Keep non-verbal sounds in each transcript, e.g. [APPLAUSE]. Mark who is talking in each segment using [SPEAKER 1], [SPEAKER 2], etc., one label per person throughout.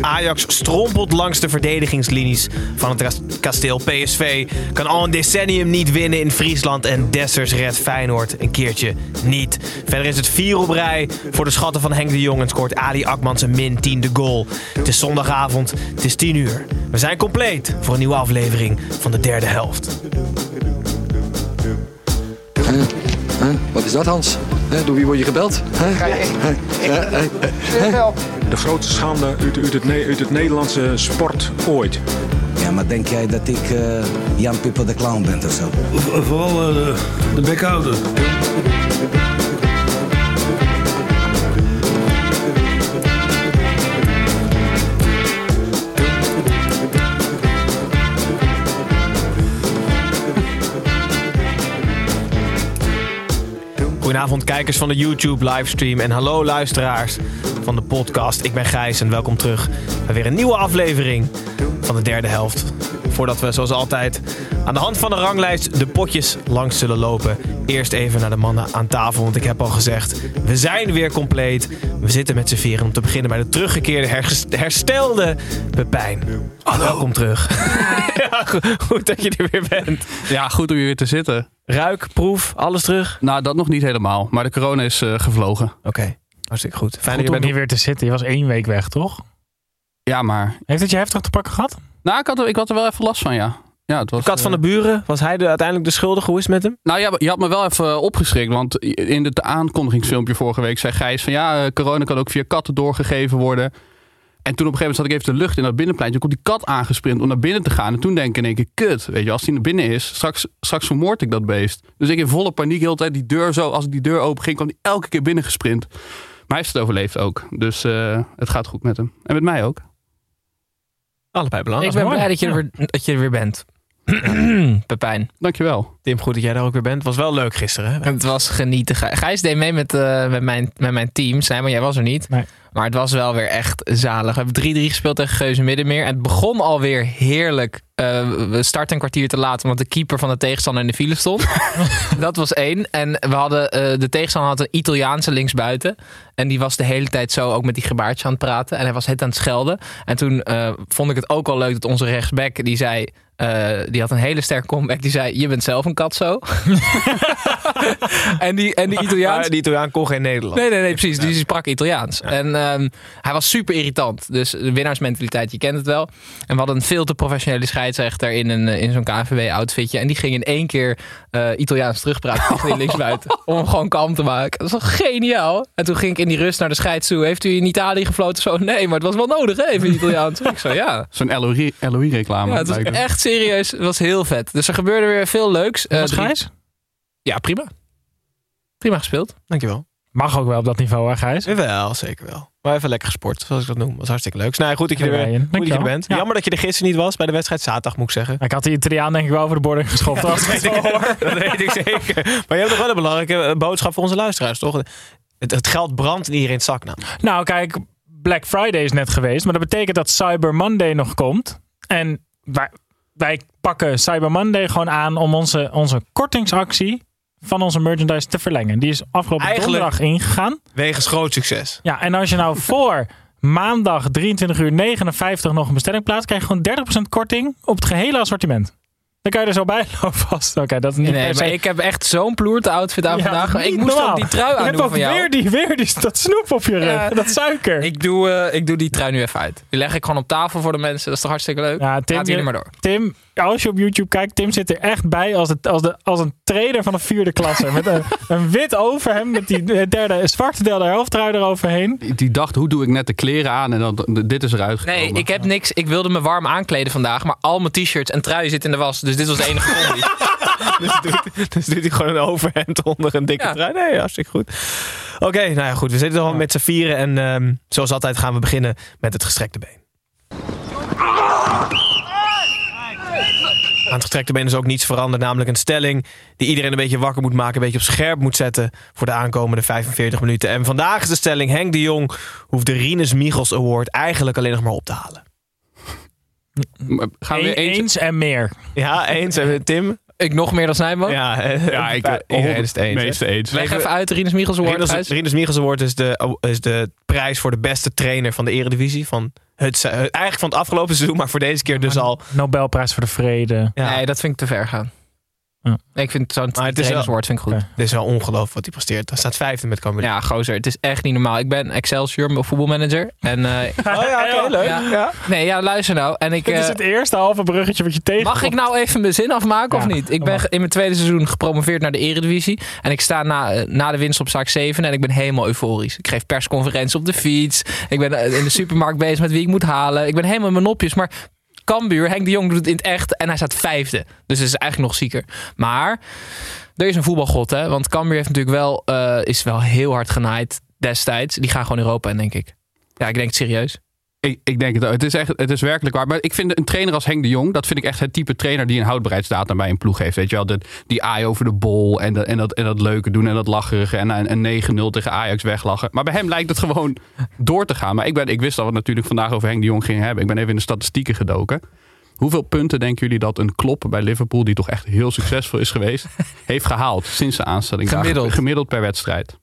[SPEAKER 1] Ajax strompelt langs de verdedigingslinies van het kasteel. PSV kan al een decennium niet winnen in Friesland. En Dessers redt Feyenoord een keertje niet. Verder is het vier op rij voor de schatten van Henk de Jong. En scoort Ali Akman zijn min tiende goal. Het is zondagavond, het is 10 uur. We zijn compleet voor een nieuwe aflevering van de derde helft.
[SPEAKER 2] Huh? Wat is dat, Hans? Huh? Door wie word je gebeld? Huh?
[SPEAKER 3] De grootste schande uit, uit, het, uit het Nederlandse sport ooit.
[SPEAKER 4] Ja, maar denk jij dat ik eh, Jan Pippo de Clown ben of zo?
[SPEAKER 5] Vooral eh, de, de bekhouder.
[SPEAKER 1] Goedenavond kijkers van de YouTube livestream en hallo luisteraars van de podcast. Ik ben Gijs en welkom terug bij weer een nieuwe aflevering van de derde helft. Voordat we zoals altijd aan de hand van de ranglijst de potjes langs zullen lopen. Eerst even naar de mannen aan tafel, want ik heb al gezegd, we zijn weer compleet. We zitten met z'n vieren om te beginnen bij de teruggekeerde herstelde Pepijn. Welkom terug. [LAUGHS] ja, go- goed dat je er weer bent.
[SPEAKER 6] Ja, goed om hier weer te zitten.
[SPEAKER 1] Ruik, proef, alles terug?
[SPEAKER 6] Nou, dat nog niet helemaal. Maar de corona is eh, gevlogen.
[SPEAKER 1] Oké, hartstikke goed. Fijn
[SPEAKER 7] Goed
[SPEAKER 1] dat je
[SPEAKER 7] om
[SPEAKER 1] bent.
[SPEAKER 7] hier weer te zitten. Je was één week weg, toch?
[SPEAKER 6] Ja, maar...
[SPEAKER 7] Heeft het je heftig te pakken gehad?
[SPEAKER 6] Nou, ik had, er, ik had er wel even last van, ja. ja het was,
[SPEAKER 1] Kat van de
[SPEAKER 6] eh,
[SPEAKER 1] buren, was hij de, uiteindelijk de schuldige? Hoe is het met hem?
[SPEAKER 6] Nou, ja, je had me wel even opgeschrikt. Want in het aankondigingsfilmpje vorige week zei Gijs van... Ja, eh, corona kan ook via katten doorgegeven worden. En toen op een gegeven moment zat ik even de lucht in dat binnenplein. Toen komt die kat aangesprint om naar binnen te gaan. En toen denk ik in één keer, kut. Weet je, als die naar binnen is, straks, straks vermoord ik dat beest. Dus ik in volle paniek de hele tijd die deur zo... Als ik die deur open ging, kwam die elke keer binnen gesprint. Maar hij heeft het overleefd ook. Dus eh, het gaat goed met hem. En met mij ook.
[SPEAKER 1] Allebei belangrijk.
[SPEAKER 8] Ik ben
[SPEAKER 7] mooi.
[SPEAKER 8] blij dat je, er
[SPEAKER 7] Ja.
[SPEAKER 8] weer, dat je er weer bent. [CLEARS THROAT] Pepijn.
[SPEAKER 6] Dankjewel.
[SPEAKER 1] Tim, goed dat jij er ook weer bent. Was wel leuk gisteren. Hè?
[SPEAKER 8] Het was genieten. Gij- Gijs deed mee met, eh, met, mijn, met mijn team. Zijn, maar jij was er niet.
[SPEAKER 7] Nee.
[SPEAKER 8] Maar het was wel weer echt zalig. We hebben 3-3 gespeeld tegen Geuze Middenmeer. En het begon alweer heerlijk. Eh, we starten een kwartier te laat, omdat de keeper van de tegenstander in de file stond. [LAUGHS] dat was één. En we hadden, eh, de tegenstander had een Italiaanse linksbuiten. En die was de hele tijd zo ook met die gebaartjes aan het praten. En hij was het aan het schelden. En toen eh, vond ik het ook al leuk dat onze rechtsback, die zei... die had een hele sterke comeback. Die zei, je bent zelf een kat zo. [LAUGHS] en die, en die Italiaans...
[SPEAKER 1] Die Italiaan kon geen Nederland.
[SPEAKER 8] Nee, nee, nee, precies. Dus die sprak Italiaans. En ehm, hij was super irritant. Dus de winnaarsmentaliteit, je kent het wel. En we hadden een veel te professionele scheidsrechter in, een, eh, in zo'n KNVB-outfitje. En die ging in één keer eh, Italiaans terugpraten tegen die linksbuiten. Om hem gewoon kalm te maken. Dat was toch geniaal? En toen ging ik in die rust naar de scheids toe. Heeft u in Italië gefloten? Zo, nee, maar het was wel nodig, hè? Even Italiaans. Ik zo, ja.
[SPEAKER 6] Zo'n LOI-reclame.
[SPEAKER 8] Ja, het was echt serieus. Het was heel vet. Dus er gebeurde weer veel leuks. Eh,
[SPEAKER 7] was Gijs?
[SPEAKER 8] Ja, prima. Prima gespeeld.
[SPEAKER 1] Dankjewel.
[SPEAKER 7] Mag ook wel op dat niveau, hè Gijs?
[SPEAKER 1] Wel, zeker wel. Maar even lekker gesport, zoals ik dat noem. was hartstikke leuk. Nou, goed dat je er, weer, goed dat je er bent.
[SPEAKER 7] Ja.
[SPEAKER 1] Jammer dat je er gisteren niet was bij de wedstrijd zaterdag, moet ik zeggen.
[SPEAKER 7] Ik had die Italiaan denk ik wel over de borden geschopt.
[SPEAKER 1] dat, weet ik, [LAUGHS] [LAUGHS] dat weet ik zeker. Maar je hebt nog wel een belangrijke eh, boodschap voor onze luisteraars, toch? Het, het geld brandt in iedereen zak nou.
[SPEAKER 7] Nou, kijk, Black Friday is net geweest. Maar dat betekent dat Cyber Monday nog komt. En wij, wij pakken Cyber Monday gewoon aan om onze, onze kortingsactie van onze merchandise te verlengen. Die is afgelopen
[SPEAKER 1] Eigenlijk-
[SPEAKER 7] donderdag ingegaan.
[SPEAKER 1] Wegens groot succes.
[SPEAKER 7] Ja, en als je nou [LAUGHS] voor maandag 23 uur 59 nog een bestelling plaatst, krijg je gewoon 30% korting op het gehele assortiment. Dan kan je er zo bij lopen vast. Oké, dat is niet
[SPEAKER 8] Nee, maar ik heb echt zo'n ploerte outfit aan
[SPEAKER 7] Ja,
[SPEAKER 8] vandaag. Ik moest
[SPEAKER 7] normaal.
[SPEAKER 8] ook die trui aandoen
[SPEAKER 7] ook
[SPEAKER 8] van jou.
[SPEAKER 7] weer, die, weer die, dat snoep op je rug.
[SPEAKER 8] Ja.
[SPEAKER 7] Dat suiker.
[SPEAKER 8] Ik doe, eh, ik doe die trui nu even uit. Die leg ik gewoon op tafel voor de mensen. Dat is toch hartstikke leuk?
[SPEAKER 7] Ja, Tim,
[SPEAKER 8] jullie
[SPEAKER 7] je-
[SPEAKER 8] maar door.
[SPEAKER 7] Tim, als je op YouTube kijkt, Tim zit er echt bij als, het, als, de, als een trainer van de vierde klasse. met een, [LAUGHS] een wit overhemd met die derde, zwarte derde helfttrui eroverheen.
[SPEAKER 6] Die- Die dacht, hoe doe ik net de kleren aan en dan, dit is eruit gekomen.
[SPEAKER 8] Nee, ik heb niks. Ik wilde me warm aankleden vandaag. Maar al mijn t-shirts en truien zitten in de was. Dus dit was de enige [LAUGHS] combi.
[SPEAKER 1] dus, doet, dus doet hij gewoon een overhemd onder een dikke
[SPEAKER 8] Ja.
[SPEAKER 1] trui. Nee, hartstikke goed. Oké, nou ja, goed. We zitten al met z'n vieren. En ehm, zoals altijd gaan we beginnen met het gestrekte been. Aan het gestrekte been is ook niets veranderd. Namelijk een stelling die iedereen een beetje wakker moet maken. Een beetje op scherp moet zetten voor de aankomende 45 minuten. En vandaag is de stelling Henk de Jong hoeft de Rinus Michels Award eigenlijk alleen nog maar op te halen.
[SPEAKER 6] Gaan we eens...
[SPEAKER 7] eens en meer.
[SPEAKER 1] Ja, eens. En Tim?
[SPEAKER 8] Ik nog meer dan Snijboom?
[SPEAKER 1] Ja, eh,
[SPEAKER 6] Ja, [LAUGHS] ik
[SPEAKER 1] iedereen is het eens.
[SPEAKER 6] meeste eens.
[SPEAKER 8] Leg even uit, Rinus Michels Award.
[SPEAKER 1] Rinus. Rinus Michels Award is de, is de prijs voor de beste trainer van de Eredivisie. Van het, eigenlijk van het afgelopen seizoen, maar voor deze keer dus al.
[SPEAKER 7] Nobelprijs voor de vrede.
[SPEAKER 1] Ja,
[SPEAKER 8] Nee, dat vind ik te ver gaan.
[SPEAKER 7] Ja.
[SPEAKER 8] Ik vind zo'n
[SPEAKER 1] Maar het is wel-
[SPEAKER 8] trainerswoord vind ik goed.
[SPEAKER 1] Dit is wel ongelooflijk wat hij presteert. Hij staat vijfde met Cambuur.
[SPEAKER 8] Ja, gozer, het is echt niet normaal. Ik ben Excelsior, mijn voetbalmanager. En, eh, [LAUGHS]
[SPEAKER 1] Oh ja, oké, leuk.
[SPEAKER 8] Ja.
[SPEAKER 1] Ja.
[SPEAKER 8] nee, ja, luister nou. En ik,
[SPEAKER 7] Dit is
[SPEAKER 8] eh,
[SPEAKER 7] het eerste halve bruggetje wat je tegen.
[SPEAKER 8] Mag ik nou even mijn zin afmaken of niet? Ik ben
[SPEAKER 7] mag.
[SPEAKER 8] in mijn tweede seizoen gepromoveerd naar de Eredivisie. En ik sta na, eh, na de winst op zaak 7 en ik ben helemaal euforisch. Ik geef persconferenties op de fiets. Ik ben in de supermarkt bezig met wie ik moet halen. Ik ben helemaal in mijn nopjes. Maar Cambuur, Henk de Jong doet het in het echt en hij staat vijfde. Dus het is eigenlijk nog zieker. Maar er is een voetbalgod, hè? Want Cambuur heeft natuurlijk wel, eh, is wel heel hard genaaid destijds. Die gaan gewoon Europa in, denk ik. Ja, ik denk het serieus.
[SPEAKER 6] Ik, ik denk het ook. Het is, echt, het is werkelijk waar. Maar ik vind een trainer als Henk de Jong, dat vind ik echt het type trainer die een houdbaarheidsdatum bij een ploeg heeft. Weet je wel, dat, die aai over de bol en, dat en, dat, en dat leuke doen en dat lacherige en een, een 9-0 tegen Ajax weglachen. Maar bij hem lijkt het gewoon door te gaan. Maar ik, ben, ik wist dat we het natuurlijk vandaag over Henk de Jong gingen hebben. Ik ben even in de statistieken gedoken. Hoeveel punten denken jullie dat een klop bij Liverpool, die toch echt heel succesvol is geweest, [LAUGHS] heeft gehaald sinds de aanstelling? daar?
[SPEAKER 8] Gemiddeld.
[SPEAKER 6] Gemiddeld per wedstrijd.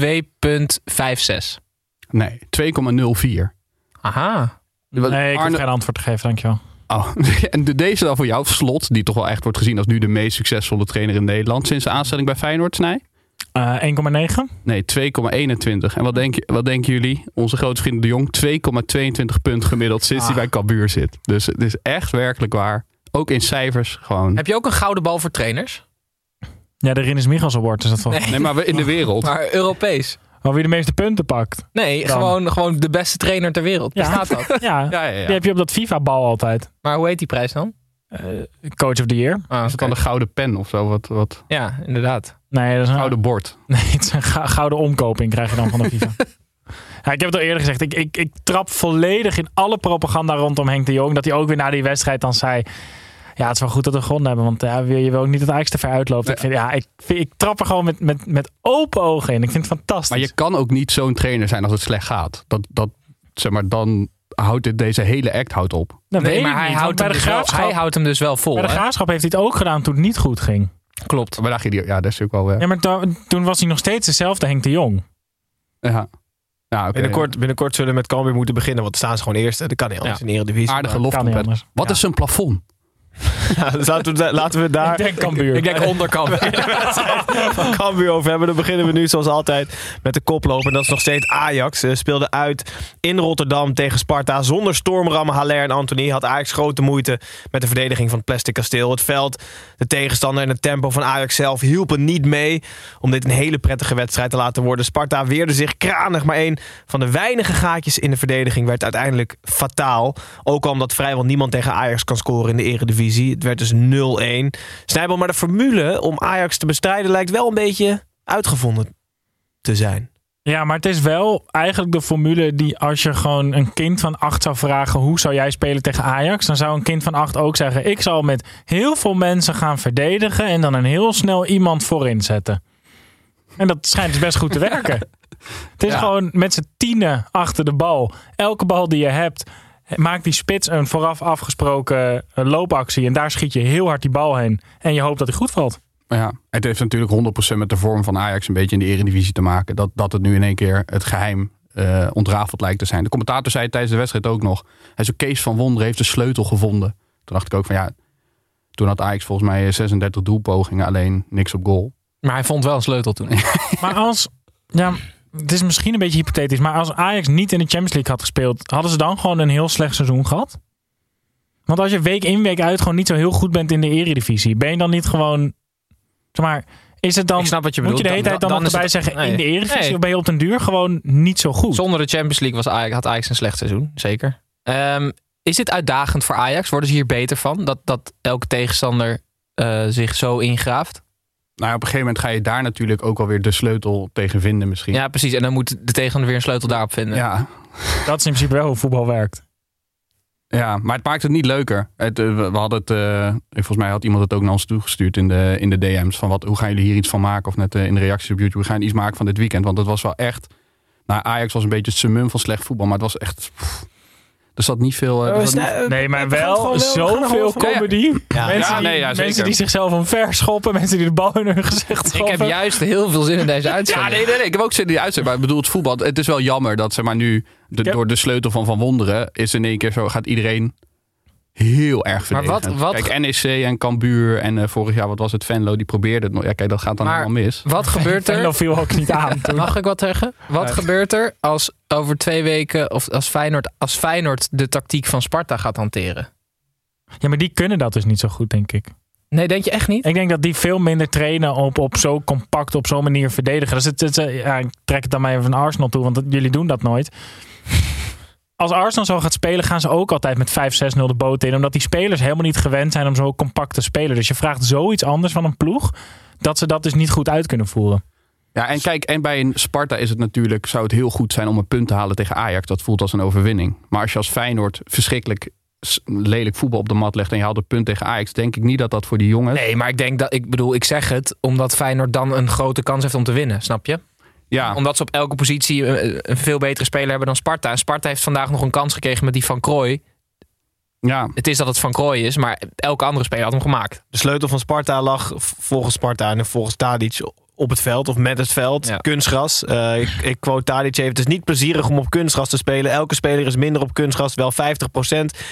[SPEAKER 8] 2,56.
[SPEAKER 6] Nee, 2,04.
[SPEAKER 8] Aha.
[SPEAKER 7] Nee, ik
[SPEAKER 6] Arne-
[SPEAKER 7] heb geen antwoord te geven, dankjewel.
[SPEAKER 6] Oh, [LAUGHS] en de- deze dan voor jou, Slot, die toch wel echt wordt gezien als nu de meest succesvolle trainer in Nederland sinds de aanstelling bij Feyenoord, Snij?
[SPEAKER 7] Eh 1,9.
[SPEAKER 6] Nee, 2,21. En wat, denk, je- wat denken jullie? Onze grote vriend De Jong, 2,22 punt gemiddeld sinds hij
[SPEAKER 8] Ah.
[SPEAKER 6] bij Cambuur zit. Dus het is echt werkelijk waar. Ook in cijfers gewoon.
[SPEAKER 8] Heb je ook een gouden bal voor trainers?
[SPEAKER 7] Ja, de Rinus Michels Award is dat volgens
[SPEAKER 6] Nee, maar we- in de wereld. [LAUGHS]
[SPEAKER 8] Maar Europees?
[SPEAKER 7] Mij. Wie de meeste punten pakt.
[SPEAKER 8] Nee,
[SPEAKER 7] Dan.
[SPEAKER 8] gewoon, gewoon de beste trainer ter wereld.
[SPEAKER 7] Ja.
[SPEAKER 8] Bestaat dat? [LAUGHS]
[SPEAKER 7] Ja,
[SPEAKER 6] Ja, ja, ja.
[SPEAKER 7] die heb je op dat FIFA-bal altijd.
[SPEAKER 8] Maar hoe heet die prijs dan?
[SPEAKER 7] Eh, Coach of the Year.
[SPEAKER 8] Ah,
[SPEAKER 6] Is het dan een gouden pen of zo? Wat, wat
[SPEAKER 8] Ja, inderdaad.
[SPEAKER 7] Nee, dat is een,
[SPEAKER 6] gouden bord. [LAUGHS]
[SPEAKER 7] nee, het is een gouden omkoping krijg je dan van de FIFA. [LAUGHS] ja, ik heb het al eerder gezegd. Ik, ik, ik trap volledig in alle propaganda rondom Henk de Jong. Dat hij ook weer na die wedstrijd dan zei... Ja, het is wel goed dat we gewonnen hebben. Want ja, je wil ook niet dat Ajax te ver uitloopt. Ik, vind, ja, ik, vind- ik trap er gewoon met, met, met open ogen in. Ik vind het fantastisch.
[SPEAKER 6] Maar je kan ook niet zo'n trainer zijn als het slecht gaat. Dat, dat, zeg maar, dan houdt dit, deze hele act houdt op.
[SPEAKER 7] Dat
[SPEAKER 8] Nee, maar hij houdt, hem
[SPEAKER 7] de
[SPEAKER 8] dus wel, hij houdt hem dus wel vol.
[SPEAKER 7] bij de
[SPEAKER 8] hè?
[SPEAKER 7] graafschap heeft hij het ook gedaan toen het niet goed ging.
[SPEAKER 8] Klopt.
[SPEAKER 6] Maar daar ging die, ja, dat is natuurlijk wel...
[SPEAKER 7] Ja, maar to- toen was hij nog steeds dezelfde Henk de Jong.
[SPEAKER 6] Ja, ja oké.
[SPEAKER 1] Binnenkort, binnenkort zullen we met Cambuur moeten beginnen. Want dan staan ze gewoon eerste. Dat kan niet anders
[SPEAKER 7] Ja.
[SPEAKER 1] in de Eredivisie.
[SPEAKER 6] Aardige. Wat is zijn plafond?
[SPEAKER 1] Ja, [LAUGHS] dus laten, we, laten we daar...
[SPEAKER 7] Ik denk Cambuur.
[SPEAKER 8] Ik denk onderkant. [LAUGHS]
[SPEAKER 1] van Cambuur over hebben. Dan beginnen we nu zoals altijd met de koploper. En dat is nog steeds Ajax. Ze speelde uit in Rotterdam tegen Sparta. Zonder Stormram, Haller en Anthony had Ajax grote moeite met de verdediging van het plastic kasteel. Het veld, de tegenstander en het tempo van Ajax zelf hielpen niet mee om dit een hele prettige wedstrijd te laten worden. Sparta weerde zich kranig, maar een van de weinige gaatjes in de verdediging werd uiteindelijk fataal. Ook omdat vrijwel niemand tegen Ajax kan scoren in de eredivisie. Het werd dus 0-1. Snijbel, maar de formule om Ajax te bestrijden lijkt wel een beetje uitgevonden te zijn.
[SPEAKER 7] Ja, maar het is wel eigenlijk de formule die als je gewoon een kind van acht zou vragen hoe zou jij spelen tegen Ajax, dan zou een kind van acht ook zeggen ik zal met heel veel mensen gaan verdedigen en dan een heel snel iemand voorin zetten. En dat schijnt dus best goed te werken. [LAUGHS] Het is
[SPEAKER 6] Ja.
[SPEAKER 7] gewoon met z'n tienen achter de bal. Elke bal die je hebt, maakt die spits een vooraf afgesproken eh, loopactie en daar schiet je heel hard die bal heen en je hoopt dat hij goed valt.
[SPEAKER 6] Maar Ja, het heeft natuurlijk 100% met de vorm van Ajax een beetje in de eredivisie te maken. Dat, dat het nu in één keer het geheim eh, ontrafeld lijkt te zijn. De commentator zei tijdens de wedstrijd ook nog. Hij zei, Kees van Wonderen heeft de sleutel gevonden. Toen dacht ik ook van ja, toen had Ajax volgens mij 36 doelpogingen, alleen niks op goal.
[SPEAKER 8] Maar hij vond wel een sleutel toen. [LAUGHS]
[SPEAKER 7] Maar als, ja, het is misschien een beetje hypothetisch, maar als Ajax niet in de Champions League had gespeeld, hadden ze dan gewoon een heel slecht seizoen gehad? Want als je week in week uit gewoon niet zo heel goed bent in de eredivisie, ben je dan niet gewoon, zeg maar, is het dan,
[SPEAKER 8] Ik snap wat je
[SPEAKER 7] moet je
[SPEAKER 8] bedoelt.
[SPEAKER 7] de hele tijd dan,
[SPEAKER 8] Dan- dan
[SPEAKER 7] erbij zeggen in de eredivisie,
[SPEAKER 8] Nee.
[SPEAKER 7] of ben je op den duur gewoon niet zo goed?
[SPEAKER 8] Zonder de Champions League was Ajax, had Ajax een slecht seizoen. Zeker. Ehm, is dit uitdagend voor Ajax? Worden ze hier beter van? Dat, dat elke tegenstander eh, zich zo ingraaft.
[SPEAKER 6] Nou, op een gegeven moment ga je daar natuurlijk ook alweer de sleutel tegen vinden misschien.
[SPEAKER 8] Ja, precies. En dan moet de tegenstander weer een sleutel daarop vinden.
[SPEAKER 6] Ja,
[SPEAKER 7] Dat is in principe wel hoe voetbal werkt.
[SPEAKER 6] ja, maar het maakt het niet leuker. Het, eh, we hadden het, eh, volgens mij had iemand het ook naar ons toegestuurd in de, in de DM's. Van wat, hoe gaan jullie hier iets van maken? Of net eh, in de reacties op YouTube. We gaan iets maken van dit weekend. Want het was wel echt... Nou, Ajax was een beetje het summum van slecht voetbal. Maar het was echt... pff, er zat niet veel... eh, zat niet-
[SPEAKER 7] Nee, maar wel zoveel comedy.
[SPEAKER 1] Ja.
[SPEAKER 7] Mensen,
[SPEAKER 6] Ja, nee,
[SPEAKER 7] die,
[SPEAKER 6] ja,
[SPEAKER 7] mensen die zichzelf omver schoppen. [LAUGHS] Mensen die de bal in hun gezicht
[SPEAKER 8] Ik
[SPEAKER 7] schoppen.
[SPEAKER 8] heb juist heel veel zin in deze [LAUGHS]
[SPEAKER 6] Ja,
[SPEAKER 8] uitzending.
[SPEAKER 6] nee, nee, nee. Ik heb ook zin in die uitzending. Maar ik bedoel, het voetbal. Het is wel jammer dat zeg maar, nu de,
[SPEAKER 7] Ja.
[SPEAKER 6] door de sleutel van Van Wonderen is in één keer zo gaat iedereen heel erg
[SPEAKER 8] Maar wat-
[SPEAKER 6] verdedigend.
[SPEAKER 8] wat-
[SPEAKER 6] Kijk, NEC en Cambuur en eh, vorig jaar, wat was het, Venlo, die probeerde het nog. Ja, kijk, dat gaat dan
[SPEAKER 8] Maar-
[SPEAKER 6] helemaal mis.
[SPEAKER 8] Wat [LAUGHS] gebeurt
[SPEAKER 7] Venlo
[SPEAKER 8] er?
[SPEAKER 7] viel ook niet aan. [LAUGHS] toen.
[SPEAKER 8] Mag ik wat zeggen? Wat
[SPEAKER 6] Ja.
[SPEAKER 8] gebeurt er als over twee weken, of als Feyenoord, als Feyenoord de tactiek van Sparta gaat hanteren?
[SPEAKER 7] Ja, maar die kunnen dat dus niet zo goed, denk ik.
[SPEAKER 8] Nee, denk je echt niet?
[SPEAKER 7] Ik denk dat die veel minder trainen op, op zo compact, op zo'n manier verdedigen. Dus het, het, eh, ja, ik trek het dan maar even van Arsenal toe, want dat- jullie doen dat nooit. Als Arsenal zo gaat spelen, gaan ze ook altijd met 5-6-0 de boot in. Omdat die spelers helemaal niet gewend zijn om zo compact te spelen. Dus je vraagt zoiets anders van een ploeg, dat ze dat dus niet goed uit kunnen voeren.
[SPEAKER 6] Ja, en kijk, en bij een Sparta is het natuurlijk, zou het heel goed zijn om een punt te halen tegen Ajax. Dat voelt als een overwinning. Maar als je als Feyenoord verschrikkelijk lelijk voetbal op de mat legt en je haalt een punt tegen Ajax, denk ik niet dat dat voor die jongens.
[SPEAKER 8] Nee, maar ik denk dat, ik bedoel, ik zeg het omdat Feyenoord dan een grote kans heeft om te winnen, snap je?
[SPEAKER 6] Ja,
[SPEAKER 8] Omdat ze op elke positie eh, een veel betere speler hebben dan Sparta. En Sparta heeft vandaag nog een kans gekregen met die van Krooi.
[SPEAKER 6] ja.
[SPEAKER 8] Het is dat het van Krooi is, maar elke andere speler had hem gemaakt.
[SPEAKER 1] De sleutel van Sparta lag volgens Sparta en volgens Tadic op het veld of met het veld.
[SPEAKER 8] Ja.
[SPEAKER 1] Kunstgras. Eh, ik, ik quote Tadic even. Het is niet plezierig om op kunstgras te spelen. Elke speler is minder op kunstgras. Wel 50%.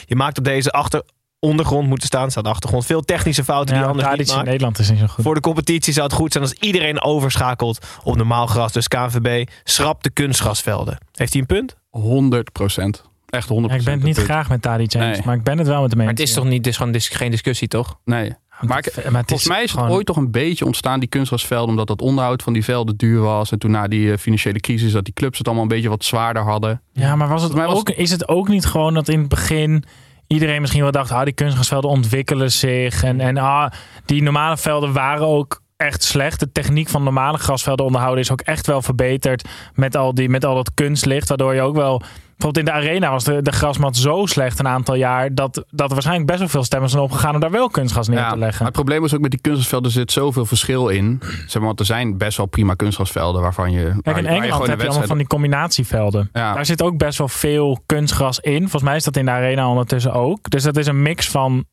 [SPEAKER 1] Je maakt op deze achter ondergrond moeten staan. Staat achtergrond. Veel technische fouten die
[SPEAKER 7] Ja,
[SPEAKER 1] je anders niet maakt.
[SPEAKER 7] Nederland is niet zo goed.
[SPEAKER 1] Voor de competitie zou het goed zijn als iedereen overschakelt op normaal gras. Dus KNVB schrapt de kunstgrasvelden. Heeft hij een punt?
[SPEAKER 6] 100 procent. Echt 100
[SPEAKER 7] Ja, ik ben het niet graag met Tadic eens,
[SPEAKER 6] Nee.
[SPEAKER 7] maar ik ben het wel met hem eens.
[SPEAKER 8] Maar het is toch niet, is gewoon dis- geen discussie, toch?
[SPEAKER 6] Nee. Maar ik-
[SPEAKER 7] Maar het
[SPEAKER 6] Volgens mij is het
[SPEAKER 7] gewoon-
[SPEAKER 6] ooit toch een beetje ontstaan, die kunstgrasvelden, omdat dat onderhoud van die velden duur was. En toen na die eh, financiële crisis, dat die clubs het allemaal een beetje wat zwaarder hadden.
[SPEAKER 7] Ja, maar was het
[SPEAKER 6] was
[SPEAKER 7] ook, is het ook niet gewoon dat in het begin iedereen misschien wel dacht, ah, die kunstgrasvelden ontwikkelen zich. En, en ah, die normale velden waren ook echt slecht. De techniek van normale grasvelden onderhouden is ook echt wel verbeterd met al, die, met al dat kunstlicht. Waardoor je ook wel... Bijvoorbeeld in de arena was de, de grasmat zo slecht een aantal jaar... Dat, dat er waarschijnlijk best wel veel stemmen zijn opgegaan om daar wel kunstgras neer te
[SPEAKER 6] maar
[SPEAKER 7] leggen.
[SPEAKER 6] het probleem is ook met die kunstgrasvelden, zit zoveel verschil in. Zeg maar, want er zijn best wel prima kunstgrasvelden waarvan je.
[SPEAKER 7] Kijk, in
[SPEAKER 6] waar
[SPEAKER 7] Engeland heb je allemaal van die combinatievelden.
[SPEAKER 6] Ja.
[SPEAKER 7] Daar zit ook best wel veel kunstgras in. Volgens mij is dat in de arena ondertussen ook. Dus dat is een mix van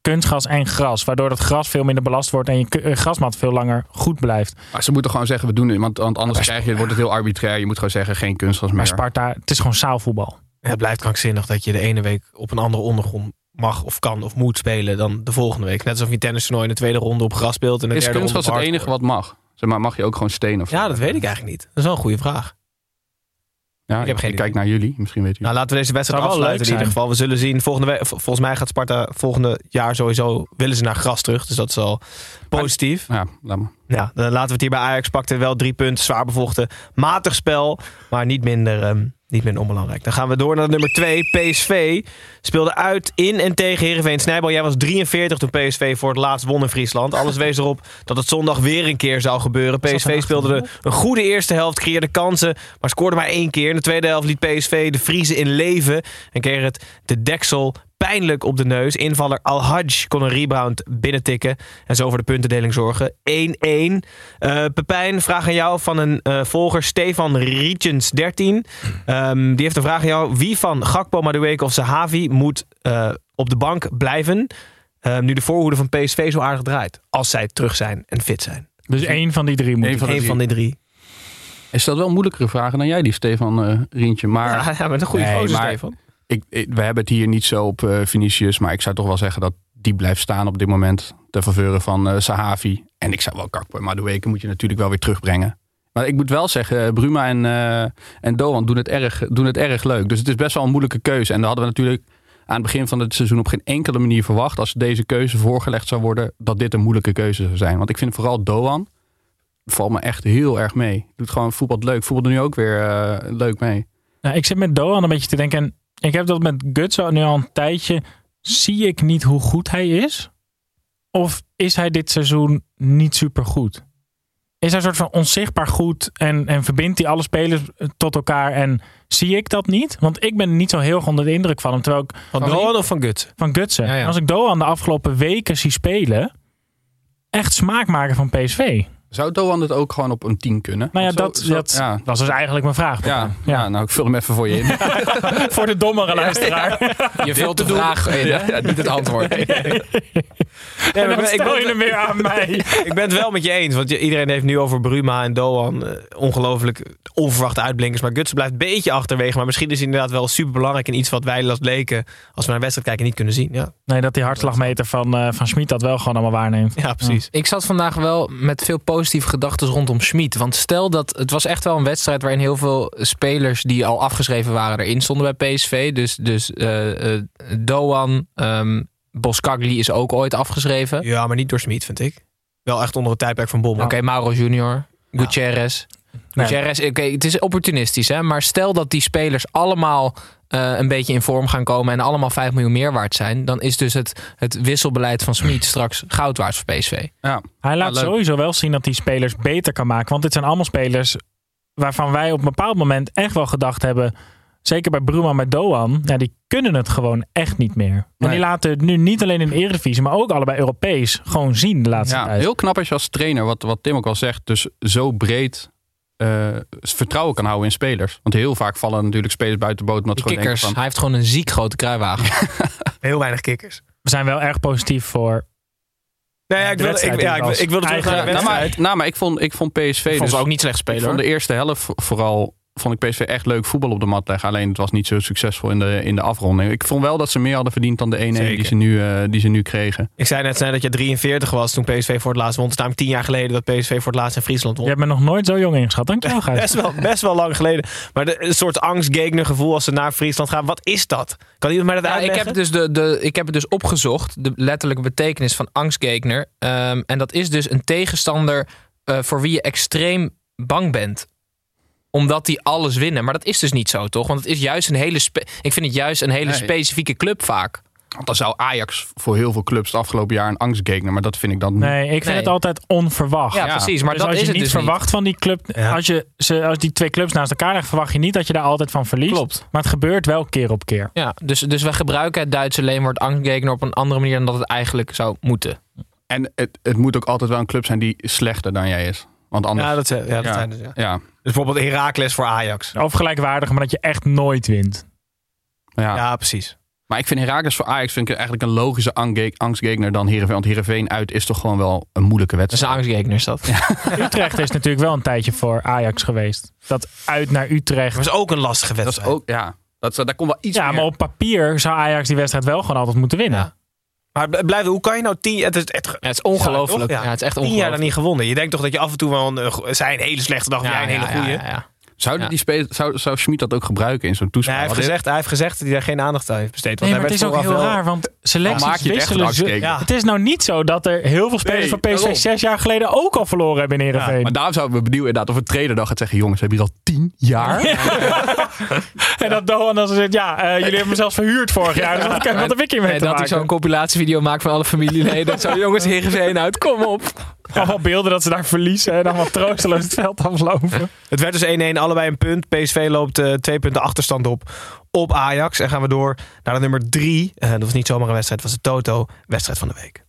[SPEAKER 7] kunstgras en gras. Waardoor dat gras veel minder belast wordt en je eh, grasmat veel langer goed blijft.
[SPEAKER 6] Maar ze moeten gewoon zeggen, we doen het. Want, want anders krijg je, wordt het heel arbitrair. Je moet gewoon zeggen, geen kunstgras meer.
[SPEAKER 7] Maar Sparta, het is gewoon zaalvoetbal.
[SPEAKER 1] Het blijft krankzinnig dat je de ene week op een andere ondergrond mag of kan of moet spelen dan de volgende week. Net alsof je een tennistoernooi in de tweede ronde op gras speelt en de
[SPEAKER 6] is
[SPEAKER 1] derde ronde
[SPEAKER 6] kunstgras
[SPEAKER 1] op
[SPEAKER 6] het enige wat mag? Zeg maar, mag je ook gewoon stenen of?
[SPEAKER 1] Ja, dat weet ik eigenlijk niet. Dat is wel een goede vraag.
[SPEAKER 6] Ja,
[SPEAKER 1] ik heb geen
[SPEAKER 6] ik kijk naar jullie, misschien weet u.
[SPEAKER 1] Nou, laten we deze wedstrijd
[SPEAKER 7] wel
[SPEAKER 1] afsluiten in ieder geval. We zullen zien, volgende volgens mij gaat Sparta volgende jaar sowieso, willen ze naar gras terug. Dus dat is al positief.
[SPEAKER 6] Ja, laat maar.
[SPEAKER 1] Ja, dan laten we het hier bij Ajax pakte wel drie punten, zwaar bevochten. Matig spel, maar niet minder, ehm, niet minder onbelangrijk. Dan gaan we door naar nummer twee. PSV speelde uit in en tegen Heerenveen. Snijbal, jij was 43 toen PSV voor het laatst won in Friesland. Alles wees erop dat het zondag weer een keer zou gebeuren. PSV speelde de, een goede eerste helft, creëerde kansen, maar scoorde maar één keer. In de tweede helft liet PSV de Friese in leven en kreeg het de deksel pijnlijk op de neus. Invaller Al-Hajj kon een rebound binnentikken en zo voor de puntendeling zorgen. 1-1. Eh, Pepijn, vraag aan jou van een eh, volger, Stefan Rietjens 13. Ehm, die heeft een vraag aan jou. Wie van Gakpo, Madueke of Sahavi moet eh, op de bank blijven... ehm, nu de voorhoede van PSV zo aardig draait? Als zij terug zijn en fit zijn.
[SPEAKER 7] Dus één van die drie moet.
[SPEAKER 6] Eén van drie.
[SPEAKER 1] van die drie.
[SPEAKER 6] Is dat wel moeilijkere vragen dan jij, die Stefan eh Rientje. Maar
[SPEAKER 1] Ja, ja, met een goede
[SPEAKER 6] Nee,
[SPEAKER 1] gozer,
[SPEAKER 6] maar-
[SPEAKER 1] Stefan.
[SPEAKER 6] Ik, we hebben het hier niet zo op eh Vinicius. Maar ik zou toch wel zeggen dat die blijft staan op dit moment. Ter faveur van eh, Sahavi. En ik zou wel Kakpo. Maar de weken moet je natuurlijk wel weer terugbrengen. Maar ik moet wel zeggen, eh, Bruma en, eh, en Doan doen het, erg, doen het erg leuk. Dus het is best wel een moeilijke keuze. En daar hadden we natuurlijk aan het begin van het seizoen op geen enkele manier verwacht. Als deze keuze voorgelegd zou worden, dat dit een moeilijke keuze zou zijn. Want ik vind vooral Doan valt me echt heel erg mee. Doet gewoon voetbal leuk. Voetbal nu ook weer leuk mee.
[SPEAKER 7] Nou, ik zit met Doan een beetje te denken. Ik heb dat met Gutso nu al een tijdje. Zie ik niet hoe goed hij is? Of is hij dit seizoen niet super goed? Is hij een soort van onzichtbaar goed en, en verbindt hij alle spelers tot elkaar en zie ik dat niet? Want ik ben niet zo heel onder de indruk van hem. Terwijl ik
[SPEAKER 1] Van Doan of van Gut?
[SPEAKER 7] van Gutsen.
[SPEAKER 8] Ja, ja.
[SPEAKER 7] Als ik Doan de afgelopen weken zie spelen, echt smaakmaker van PSV.
[SPEAKER 6] Zou Doan het ook gewoon op een 10 kunnen?
[SPEAKER 7] Nou ja,
[SPEAKER 6] zo-
[SPEAKER 7] dat,
[SPEAKER 6] zo-
[SPEAKER 7] dat
[SPEAKER 6] ja.
[SPEAKER 7] was dus eigenlijk mijn vraag.
[SPEAKER 6] Ja, ja. nou ik vul hem even voor je in. [LAUGHS] [LAUGHS]
[SPEAKER 7] Voor de dommere luisteraar.
[SPEAKER 8] Je vult de vraag in, hè? niet het antwoord.
[SPEAKER 1] Nee, [LAUGHS] maar ik, ben, ik,
[SPEAKER 7] je hem weer aan mij.
[SPEAKER 1] ik ben het wel met je eens. Want iedereen heeft nu over Bruma en Doan. eh, ongelooflijk onverwachte uitblinkers. Maar Gutsen blijft een beetje achterwege. Maar misschien is hij inderdaad wel super belangrijk. En iets wat wij als leken, als we naar wedstrijd kijken, niet kunnen zien. Ja,
[SPEAKER 7] Nee, dat die hartslagmeter van, eh van Schmid dat wel gewoon allemaal waarneemt.
[SPEAKER 1] ja precies.
[SPEAKER 8] Ik zat vandaag wel met veel positieve gedachten rondom Schmid. Want stel dat het was echt wel een wedstrijd waarin heel veel spelers die al afgeschreven waren erin stonden bij PSV. Dus, dus eh, eh, Doan, ehm Boskagli is ook ooit afgeschreven.
[SPEAKER 1] Ja, maar niet door Smit, vind ik. Wel echt onder het tijdperk van Bommel.
[SPEAKER 8] Oké, Mauro Junior, Gutierrez. Gutierrez, oké, het is opportunistisch, hè? maar stel dat die spelers allemaal eh, een beetje in vorm gaan komen en allemaal 5 miljoen meer waard zijn, dan is dus het, het wisselbeleid van Smit straks goud waard voor PSV.
[SPEAKER 6] Ja.
[SPEAKER 7] Hij laat sowieso wel zien dat hij spelers beter kan maken. Want dit zijn allemaal spelers waarvan wij op een bepaald moment echt wel gedacht hebben. Zeker bij Bruma met Doan. Ja, die kunnen het gewoon echt niet meer. En
[SPEAKER 6] Nee.
[SPEAKER 7] die laten het nu niet alleen in de Eredivisie, maar ook allebei Europees gewoon zien de laatste
[SPEAKER 6] Ja,
[SPEAKER 7] tijd.
[SPEAKER 6] heel knap als je als trainer, wat, wat Tim ook al zegt, dus zo breed eh, vertrouwen kan houden in spelers. Want heel vaak vallen natuurlijk spelers buiten de boot. Omdat
[SPEAKER 8] kikkers,
[SPEAKER 6] denken
[SPEAKER 8] hij heeft gewoon een ziek grote kruiwagen. [LAUGHS]
[SPEAKER 1] Heel weinig kikkers.
[SPEAKER 7] We zijn wel erg positief voor.
[SPEAKER 1] Nee, ja, ik
[SPEAKER 7] De
[SPEAKER 1] wilde, ik,
[SPEAKER 7] wedstrijd
[SPEAKER 1] ja, ik, ik wilde terug naar de
[SPEAKER 6] van, nou,
[SPEAKER 1] wedstrijd.
[SPEAKER 6] maar, nou, maar ik vond, ik vond PSV
[SPEAKER 8] Vond
[SPEAKER 6] dus,
[SPEAKER 8] ze ook niet slecht
[SPEAKER 6] ik
[SPEAKER 8] spelen
[SPEAKER 6] vond
[SPEAKER 8] hoor.
[SPEAKER 6] de eerste helft vo- vooral vond ik PSV echt leuk voetbal op de mat leggen. Alleen het was niet zo succesvol in de, in de afronding. Ik vond wel dat ze meer hadden verdiend dan de 1-1 die ze, nu, eh, die ze nu kregen.
[SPEAKER 1] Ik zei net snel dat je 43 was toen PSV voor het laatst won. Het is namelijk 10 jaar geleden dat PSV voor het laatst in Friesland won.
[SPEAKER 7] Je hebt me nog nooit zo jong ingeschat. Dankjewel, Gijs. [LAUGHS]
[SPEAKER 1] Best wel, best wel lang geleden. Maar de, een soort angstgegner gevoel als ze naar Friesland gaan. Wat is dat? Kan iemand mij dat
[SPEAKER 8] Ja, ik,
[SPEAKER 1] uitleggen?
[SPEAKER 8] heb dus de, de, ik heb het dus opgezocht, de letterlijke betekenis van angstgegner. Ehm, en dat is dus een tegenstander eh, voor wie je extreem bang bent. Omdat die alles winnen. Maar dat is dus niet zo, toch? Want het is juist een hele. spe- ik vind het juist een hele
[SPEAKER 6] Nee.
[SPEAKER 8] specifieke club vaak.
[SPEAKER 6] Want dan zou Ajax voor heel veel clubs het afgelopen jaar een angstgekner. Maar dat vind ik dan
[SPEAKER 7] Nee, ik vind
[SPEAKER 8] Nee.
[SPEAKER 7] het altijd onverwacht.
[SPEAKER 8] Ja, precies. Maar
[SPEAKER 7] dus
[SPEAKER 8] dat
[SPEAKER 7] als
[SPEAKER 8] is
[SPEAKER 7] je
[SPEAKER 8] het
[SPEAKER 7] niet
[SPEAKER 8] dus
[SPEAKER 7] verwacht van die club,
[SPEAKER 1] Ja.
[SPEAKER 7] als, je, ze, als die twee clubs naast elkaar leggen, verwacht je niet dat je daar altijd van verliest.
[SPEAKER 8] Klopt.
[SPEAKER 7] Maar het gebeurt wel keer op keer.
[SPEAKER 8] Ja, dus, dus we gebruiken het Duitse leenwoord angstgegner op een andere manier dan dat het eigenlijk zou moeten.
[SPEAKER 6] En het, het moet ook altijd wel een club zijn die slechter dan jij is. Want anders...
[SPEAKER 1] Ja, dat, zijn- ja, dat
[SPEAKER 6] Ja.
[SPEAKER 1] zijn dus, ja. Dus bijvoorbeeld Heracles voor Ajax.
[SPEAKER 7] Of gelijkwaardig, maar dat je echt nooit wint.
[SPEAKER 6] ja.
[SPEAKER 1] Ja, precies.
[SPEAKER 6] Maar ik vind Herakles voor Ajax vind ik eigenlijk een logische angstgekner dan Heerenveen. Want Heerenveen uit is toch gewoon wel een moeilijke
[SPEAKER 8] Dat is een
[SPEAKER 6] wedstrijd.
[SPEAKER 8] angstgegner is dat. [LAUGHS]
[SPEAKER 7] Utrecht is natuurlijk wel een tijdje voor Ajax geweest. Dat uit naar Utrecht.
[SPEAKER 1] Dat was ook een lastige
[SPEAKER 6] Dat is
[SPEAKER 1] wedstrijd.
[SPEAKER 6] ook, ja, dat, daar komt wel iets
[SPEAKER 7] Ja,
[SPEAKER 6] meer.
[SPEAKER 7] maar op papier zou Ajax die wedstrijd wel gewoon altijd moeten winnen.
[SPEAKER 1] Ja. Maar het blijft, hoe kan je nou tien... Het is, het,
[SPEAKER 8] Ja, het is ongelooflijk.
[SPEAKER 1] Ja,
[SPEAKER 8] Ja, het is echt
[SPEAKER 1] tien jaar
[SPEAKER 8] ongelooflijk.
[SPEAKER 1] dan niet gewonnen. Je denkt toch dat je af en toe wel een, go- zij een hele slechte dag of jij een hele goede.
[SPEAKER 8] Ja, ja, ja.
[SPEAKER 6] Zouden
[SPEAKER 8] Ja.
[SPEAKER 6] die spelen, zou, zou Schmid dat ook gebruiken in zo'n toespraak?
[SPEAKER 1] Nee, hij, heeft gezegd, hij heeft gezegd dat hij daar geen aandacht aan heeft besteed. Want
[SPEAKER 7] Nee, maar
[SPEAKER 1] hij
[SPEAKER 7] het is ook heel
[SPEAKER 1] wel-
[SPEAKER 7] raar, want selecties
[SPEAKER 6] Dan maak je het echt een
[SPEAKER 7] wisselen.
[SPEAKER 6] angstgekner.
[SPEAKER 1] Ja.
[SPEAKER 7] Het is nou niet zo dat er heel veel spelers
[SPEAKER 6] Nee,
[SPEAKER 7] van PSV zes jaar geleden ook al verloren hebben in Heerenveen.
[SPEAKER 6] Maar daarom zouden we benieuwd inderdaad of een trainer dan gaat zeggen... jongens, we hebben hier al tien jaar. [LAUGHS]
[SPEAKER 7] En dat Doan dan zegt, ja, eh, jullie hebben me zelfs verhuurd vorig jaar. Dus wat, wat heb ik hiermee
[SPEAKER 8] En
[SPEAKER 7] te
[SPEAKER 8] dat hij
[SPEAKER 7] maken?
[SPEAKER 8] zo'n compilatievideo maakt van alle familieleden. Zo, jongens, Heerenveen uit, kom op.
[SPEAKER 7] Allemaal beelden dat ze daar verliezen en allemaal troosteloos het veld aflopen.
[SPEAKER 1] Het werd dus 1-1, allebei een punt. PSV loopt eh, twee punten achterstand op op Ajax. En gaan we door naar de nummer drie. Eh, dat was niet zomaar een wedstrijd, dat was de Toto. Wedstrijd van de week.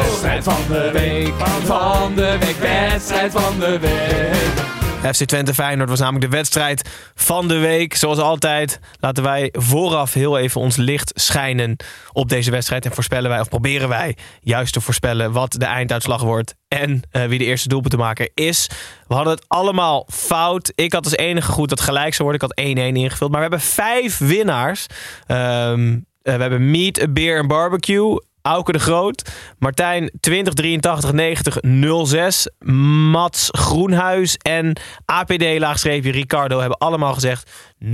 [SPEAKER 8] Wedstrijd van de week, van de week, wedstrijd van de week.
[SPEAKER 1] FC Twente Feyenoord was namelijk de wedstrijd van de week. Zoals altijd laten wij vooraf heel even ons licht schijnen op deze wedstrijd. En voorspellen wij, of proberen wij juist te voorspellen wat de einduitslag wordt. En eh, wie de eerste doelpunt is. We hadden het allemaal fout. Ik had als enige goed dat gelijk zou worden. Ik had 1-1 ingevuld. Maar we hebben vijf winnaars. Ehm, eh, we hebben Meat, Beer en Barbecue. Auke de Groot. Martijn 2083 90 06. Mats Groenhuis en APD laagstreepje Ricardo hebben allemaal gezegd 0-0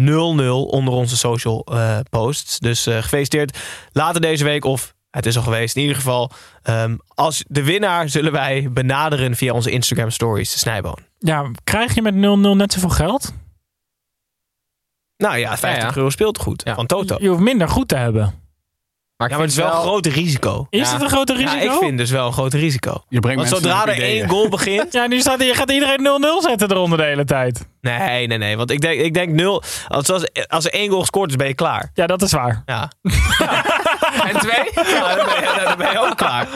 [SPEAKER 1] onder onze social eh, posts. Dus eh, gefeliciteerd. Later deze week of het is al geweest. In ieder geval, ehm, als de winnaar zullen wij benaderen via onze Instagram stories, de Snijboon.
[SPEAKER 7] Ja, krijg je met 0-0 net zoveel geld?
[SPEAKER 1] Nou ja, 50
[SPEAKER 8] Ja, ja.
[SPEAKER 1] euro speelt goed. Van Toto.
[SPEAKER 7] Je hoeft minder goed te hebben.
[SPEAKER 8] Maar
[SPEAKER 1] Ja, maar het is wel een groot risico.
[SPEAKER 7] Is het een
[SPEAKER 1] Ja,
[SPEAKER 7] risico?
[SPEAKER 1] ik vind dus wel een groot risico.
[SPEAKER 6] Je brengt
[SPEAKER 1] Want zodra er
[SPEAKER 6] ideeën.
[SPEAKER 1] één goal begint... [LAUGHS]
[SPEAKER 7] Ja, nu staat, je gaat iedereen 0-0 zetten eronder de hele tijd.
[SPEAKER 1] Nee, nee, nee. Want ik denk, ik denk nul... Als, als, als er één goal gescoord is, ben je klaar.
[SPEAKER 7] Ja, dat is waar.
[SPEAKER 1] Ja. [LAUGHS]
[SPEAKER 8] En twee?
[SPEAKER 1] Ja, dan, ben je, dan ben je ook klaar.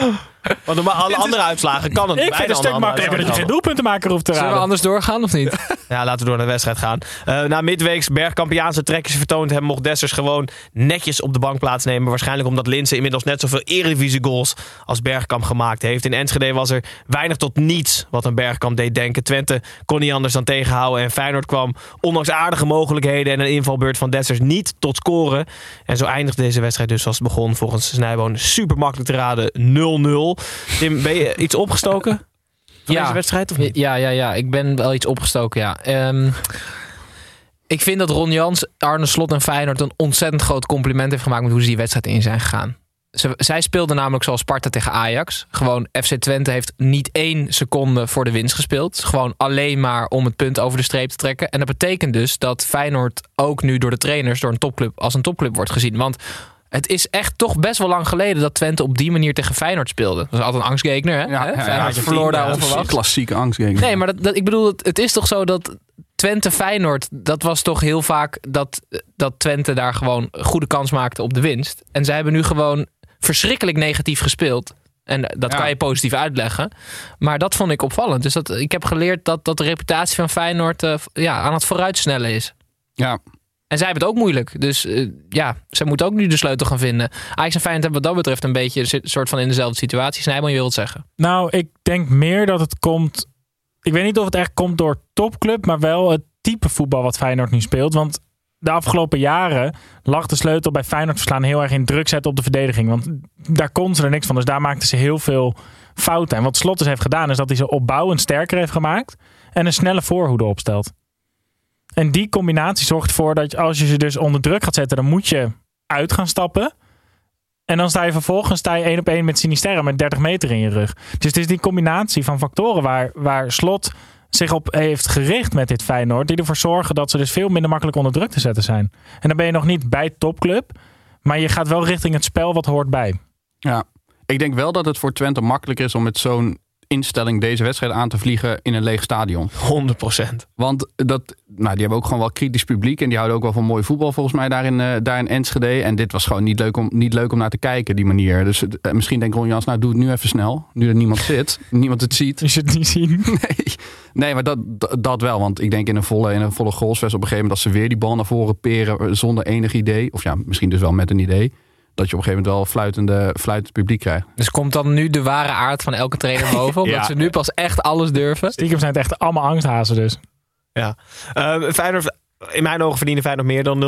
[SPEAKER 1] Want normaal alle andere uitslagen kan het
[SPEAKER 7] Ik vind het een stuk makkelijker dat je geen.
[SPEAKER 8] Zullen
[SPEAKER 7] doelpuntenmaker hoeft te
[SPEAKER 8] we
[SPEAKER 7] raden.
[SPEAKER 8] anders doorgaan of niet? [LAUGHS]
[SPEAKER 1] Ja, laten we door naar de wedstrijd gaan. Eh, na midweeks Bergkampiaanse trekjes vertoond hebben, mocht Dessers gewoon netjes op de bank plaatsnemen. Waarschijnlijk omdat Linse inmiddels net zoveel eredivisie goals als Bergkamp gemaakt heeft. In Enschede was er weinig tot niets wat een Bergkamp deed denken. Twente kon niet anders dan tegenhouden. En Feyenoord kwam, ondanks aardige mogelijkheden en een invalbeurt van Dessers, niet tot scoren. En zo eindigde deze wedstrijd dus zoals het begon. Volgens Snijboon super makkelijk te raden 0-0. Tim, ben je iets opgestoken van deze wedstrijd? Of niet?
[SPEAKER 8] Ja, ja, ja. Ik ben wel iets opgestoken, ja. Ehm, ik vind dat Ron Jans, Arne Slot en Feyenoord een ontzettend groot compliment heeft gemaakt met hoe ze die wedstrijd in zijn gegaan. Ze, zij speelden namelijk zoals Sparta tegen Ajax. Gewoon FC Twente heeft niet één seconde voor de winst gespeeld. Gewoon alleen maar om het punt over de streep te trekken. En dat betekent dus dat Feyenoord ook nu door de trainers door een topclub als een topclub wordt gezien. Want het is echt toch best wel lang geleden dat Twente op die manier tegen Feyenoord speelde. Dat is altijd een angstgekner, hè?
[SPEAKER 6] Ja,
[SPEAKER 8] Hè?
[SPEAKER 6] ja,
[SPEAKER 8] verloor daar onverwacht.
[SPEAKER 6] Klassieke angstgegner.
[SPEAKER 8] Nee, maar dat, dat, ik bedoel, het, het is toch zo dat Twente Feyenoord, dat was toch heel vaak dat, dat Twente daar gewoon goede kans maakte op de winst. En zij hebben nu gewoon verschrikkelijk negatief gespeeld. En dat
[SPEAKER 6] Ja.
[SPEAKER 8] kan je positief uitleggen. Maar dat vond ik opvallend. Dus dat, ik heb geleerd dat, dat de reputatie van Feyenoord eh, ja, aan het vooruitsnellen is.
[SPEAKER 6] Ja,
[SPEAKER 8] En zij hebben het ook moeilijk. Dus eh, ja, zij moeten ook nu de sleutel gaan vinden. Ajax en Feyenoord hebben wat dat betreft een beetje een soort van in dezelfde situatie. Snijman, je wilt zeggen.
[SPEAKER 7] Nou, ik denk meer dat het komt... Ik weet niet of het echt komt door topclub, maar wel het type voetbal wat Feyenoord nu speelt. Want de afgelopen jaren lag de sleutel bij Feyenoord verslaan heel erg in druk zetten op de verdediging. Want daar kon ze er niks van. Dus daar maakten ze heel veel fouten. En wat Slot heeft gedaan, is dat hij ze opbouwend sterker heeft gemaakt. En een snelle voorhoede opstelt. En die combinatie zorgt ervoor dat als je ze dus onder druk gaat zetten, dan moet je uit gaan stappen. En dan sta je vervolgens sta je één op één met Sinisterra met 30 meter in je rug. Dus het is die combinatie van factoren waar, waar Slot zich op heeft gericht met dit Feyenoord. Die ervoor zorgen dat ze dus veel minder makkelijk onder druk te zetten zijn. En dan ben je nog niet bij topclub. Maar je gaat wel richting het spel wat hoort bij.
[SPEAKER 6] ja. Ik denk wel dat het voor Twente makkelijker is om met zo'n instelling deze wedstrijd aan te vliegen in een leeg stadion.
[SPEAKER 1] 100%.
[SPEAKER 6] Want dat, nou, die hebben ook gewoon wel kritisch publiek. En die houden ook wel van mooi voetbal volgens mij daar in, eh, daar in Enschede. En dit was gewoon niet leuk, om, niet leuk om naar te kijken, die manier. Dus eh, misschien denkt Ron Jans, nou doe het nu even snel. Nu er niemand zit, [LAUGHS] niemand het ziet.
[SPEAKER 7] Je het niet zien. [LAUGHS]
[SPEAKER 6] Nee, nee maar dat, dat, wel. Want ik denk in een volle, in een volle goalsvest op een gegeven moment... dat ze weer die bal naar voren peren eh, zonder enig idee. Of ja, misschien dus wel met een idee. Dat je op een gegeven moment wel fluitende, fluitend publiek krijgt.
[SPEAKER 8] Dus komt dan nu de ware aard van elke trainer boven? [LAUGHS] Omdat
[SPEAKER 1] Ja.
[SPEAKER 8] ze nu pas echt alles durven?
[SPEAKER 7] Stiekem zijn het echt allemaal angsthazen dus.
[SPEAKER 1] Ja. Eh, Feyenoord, in mijn ogen verdienen Feyenoord meer dan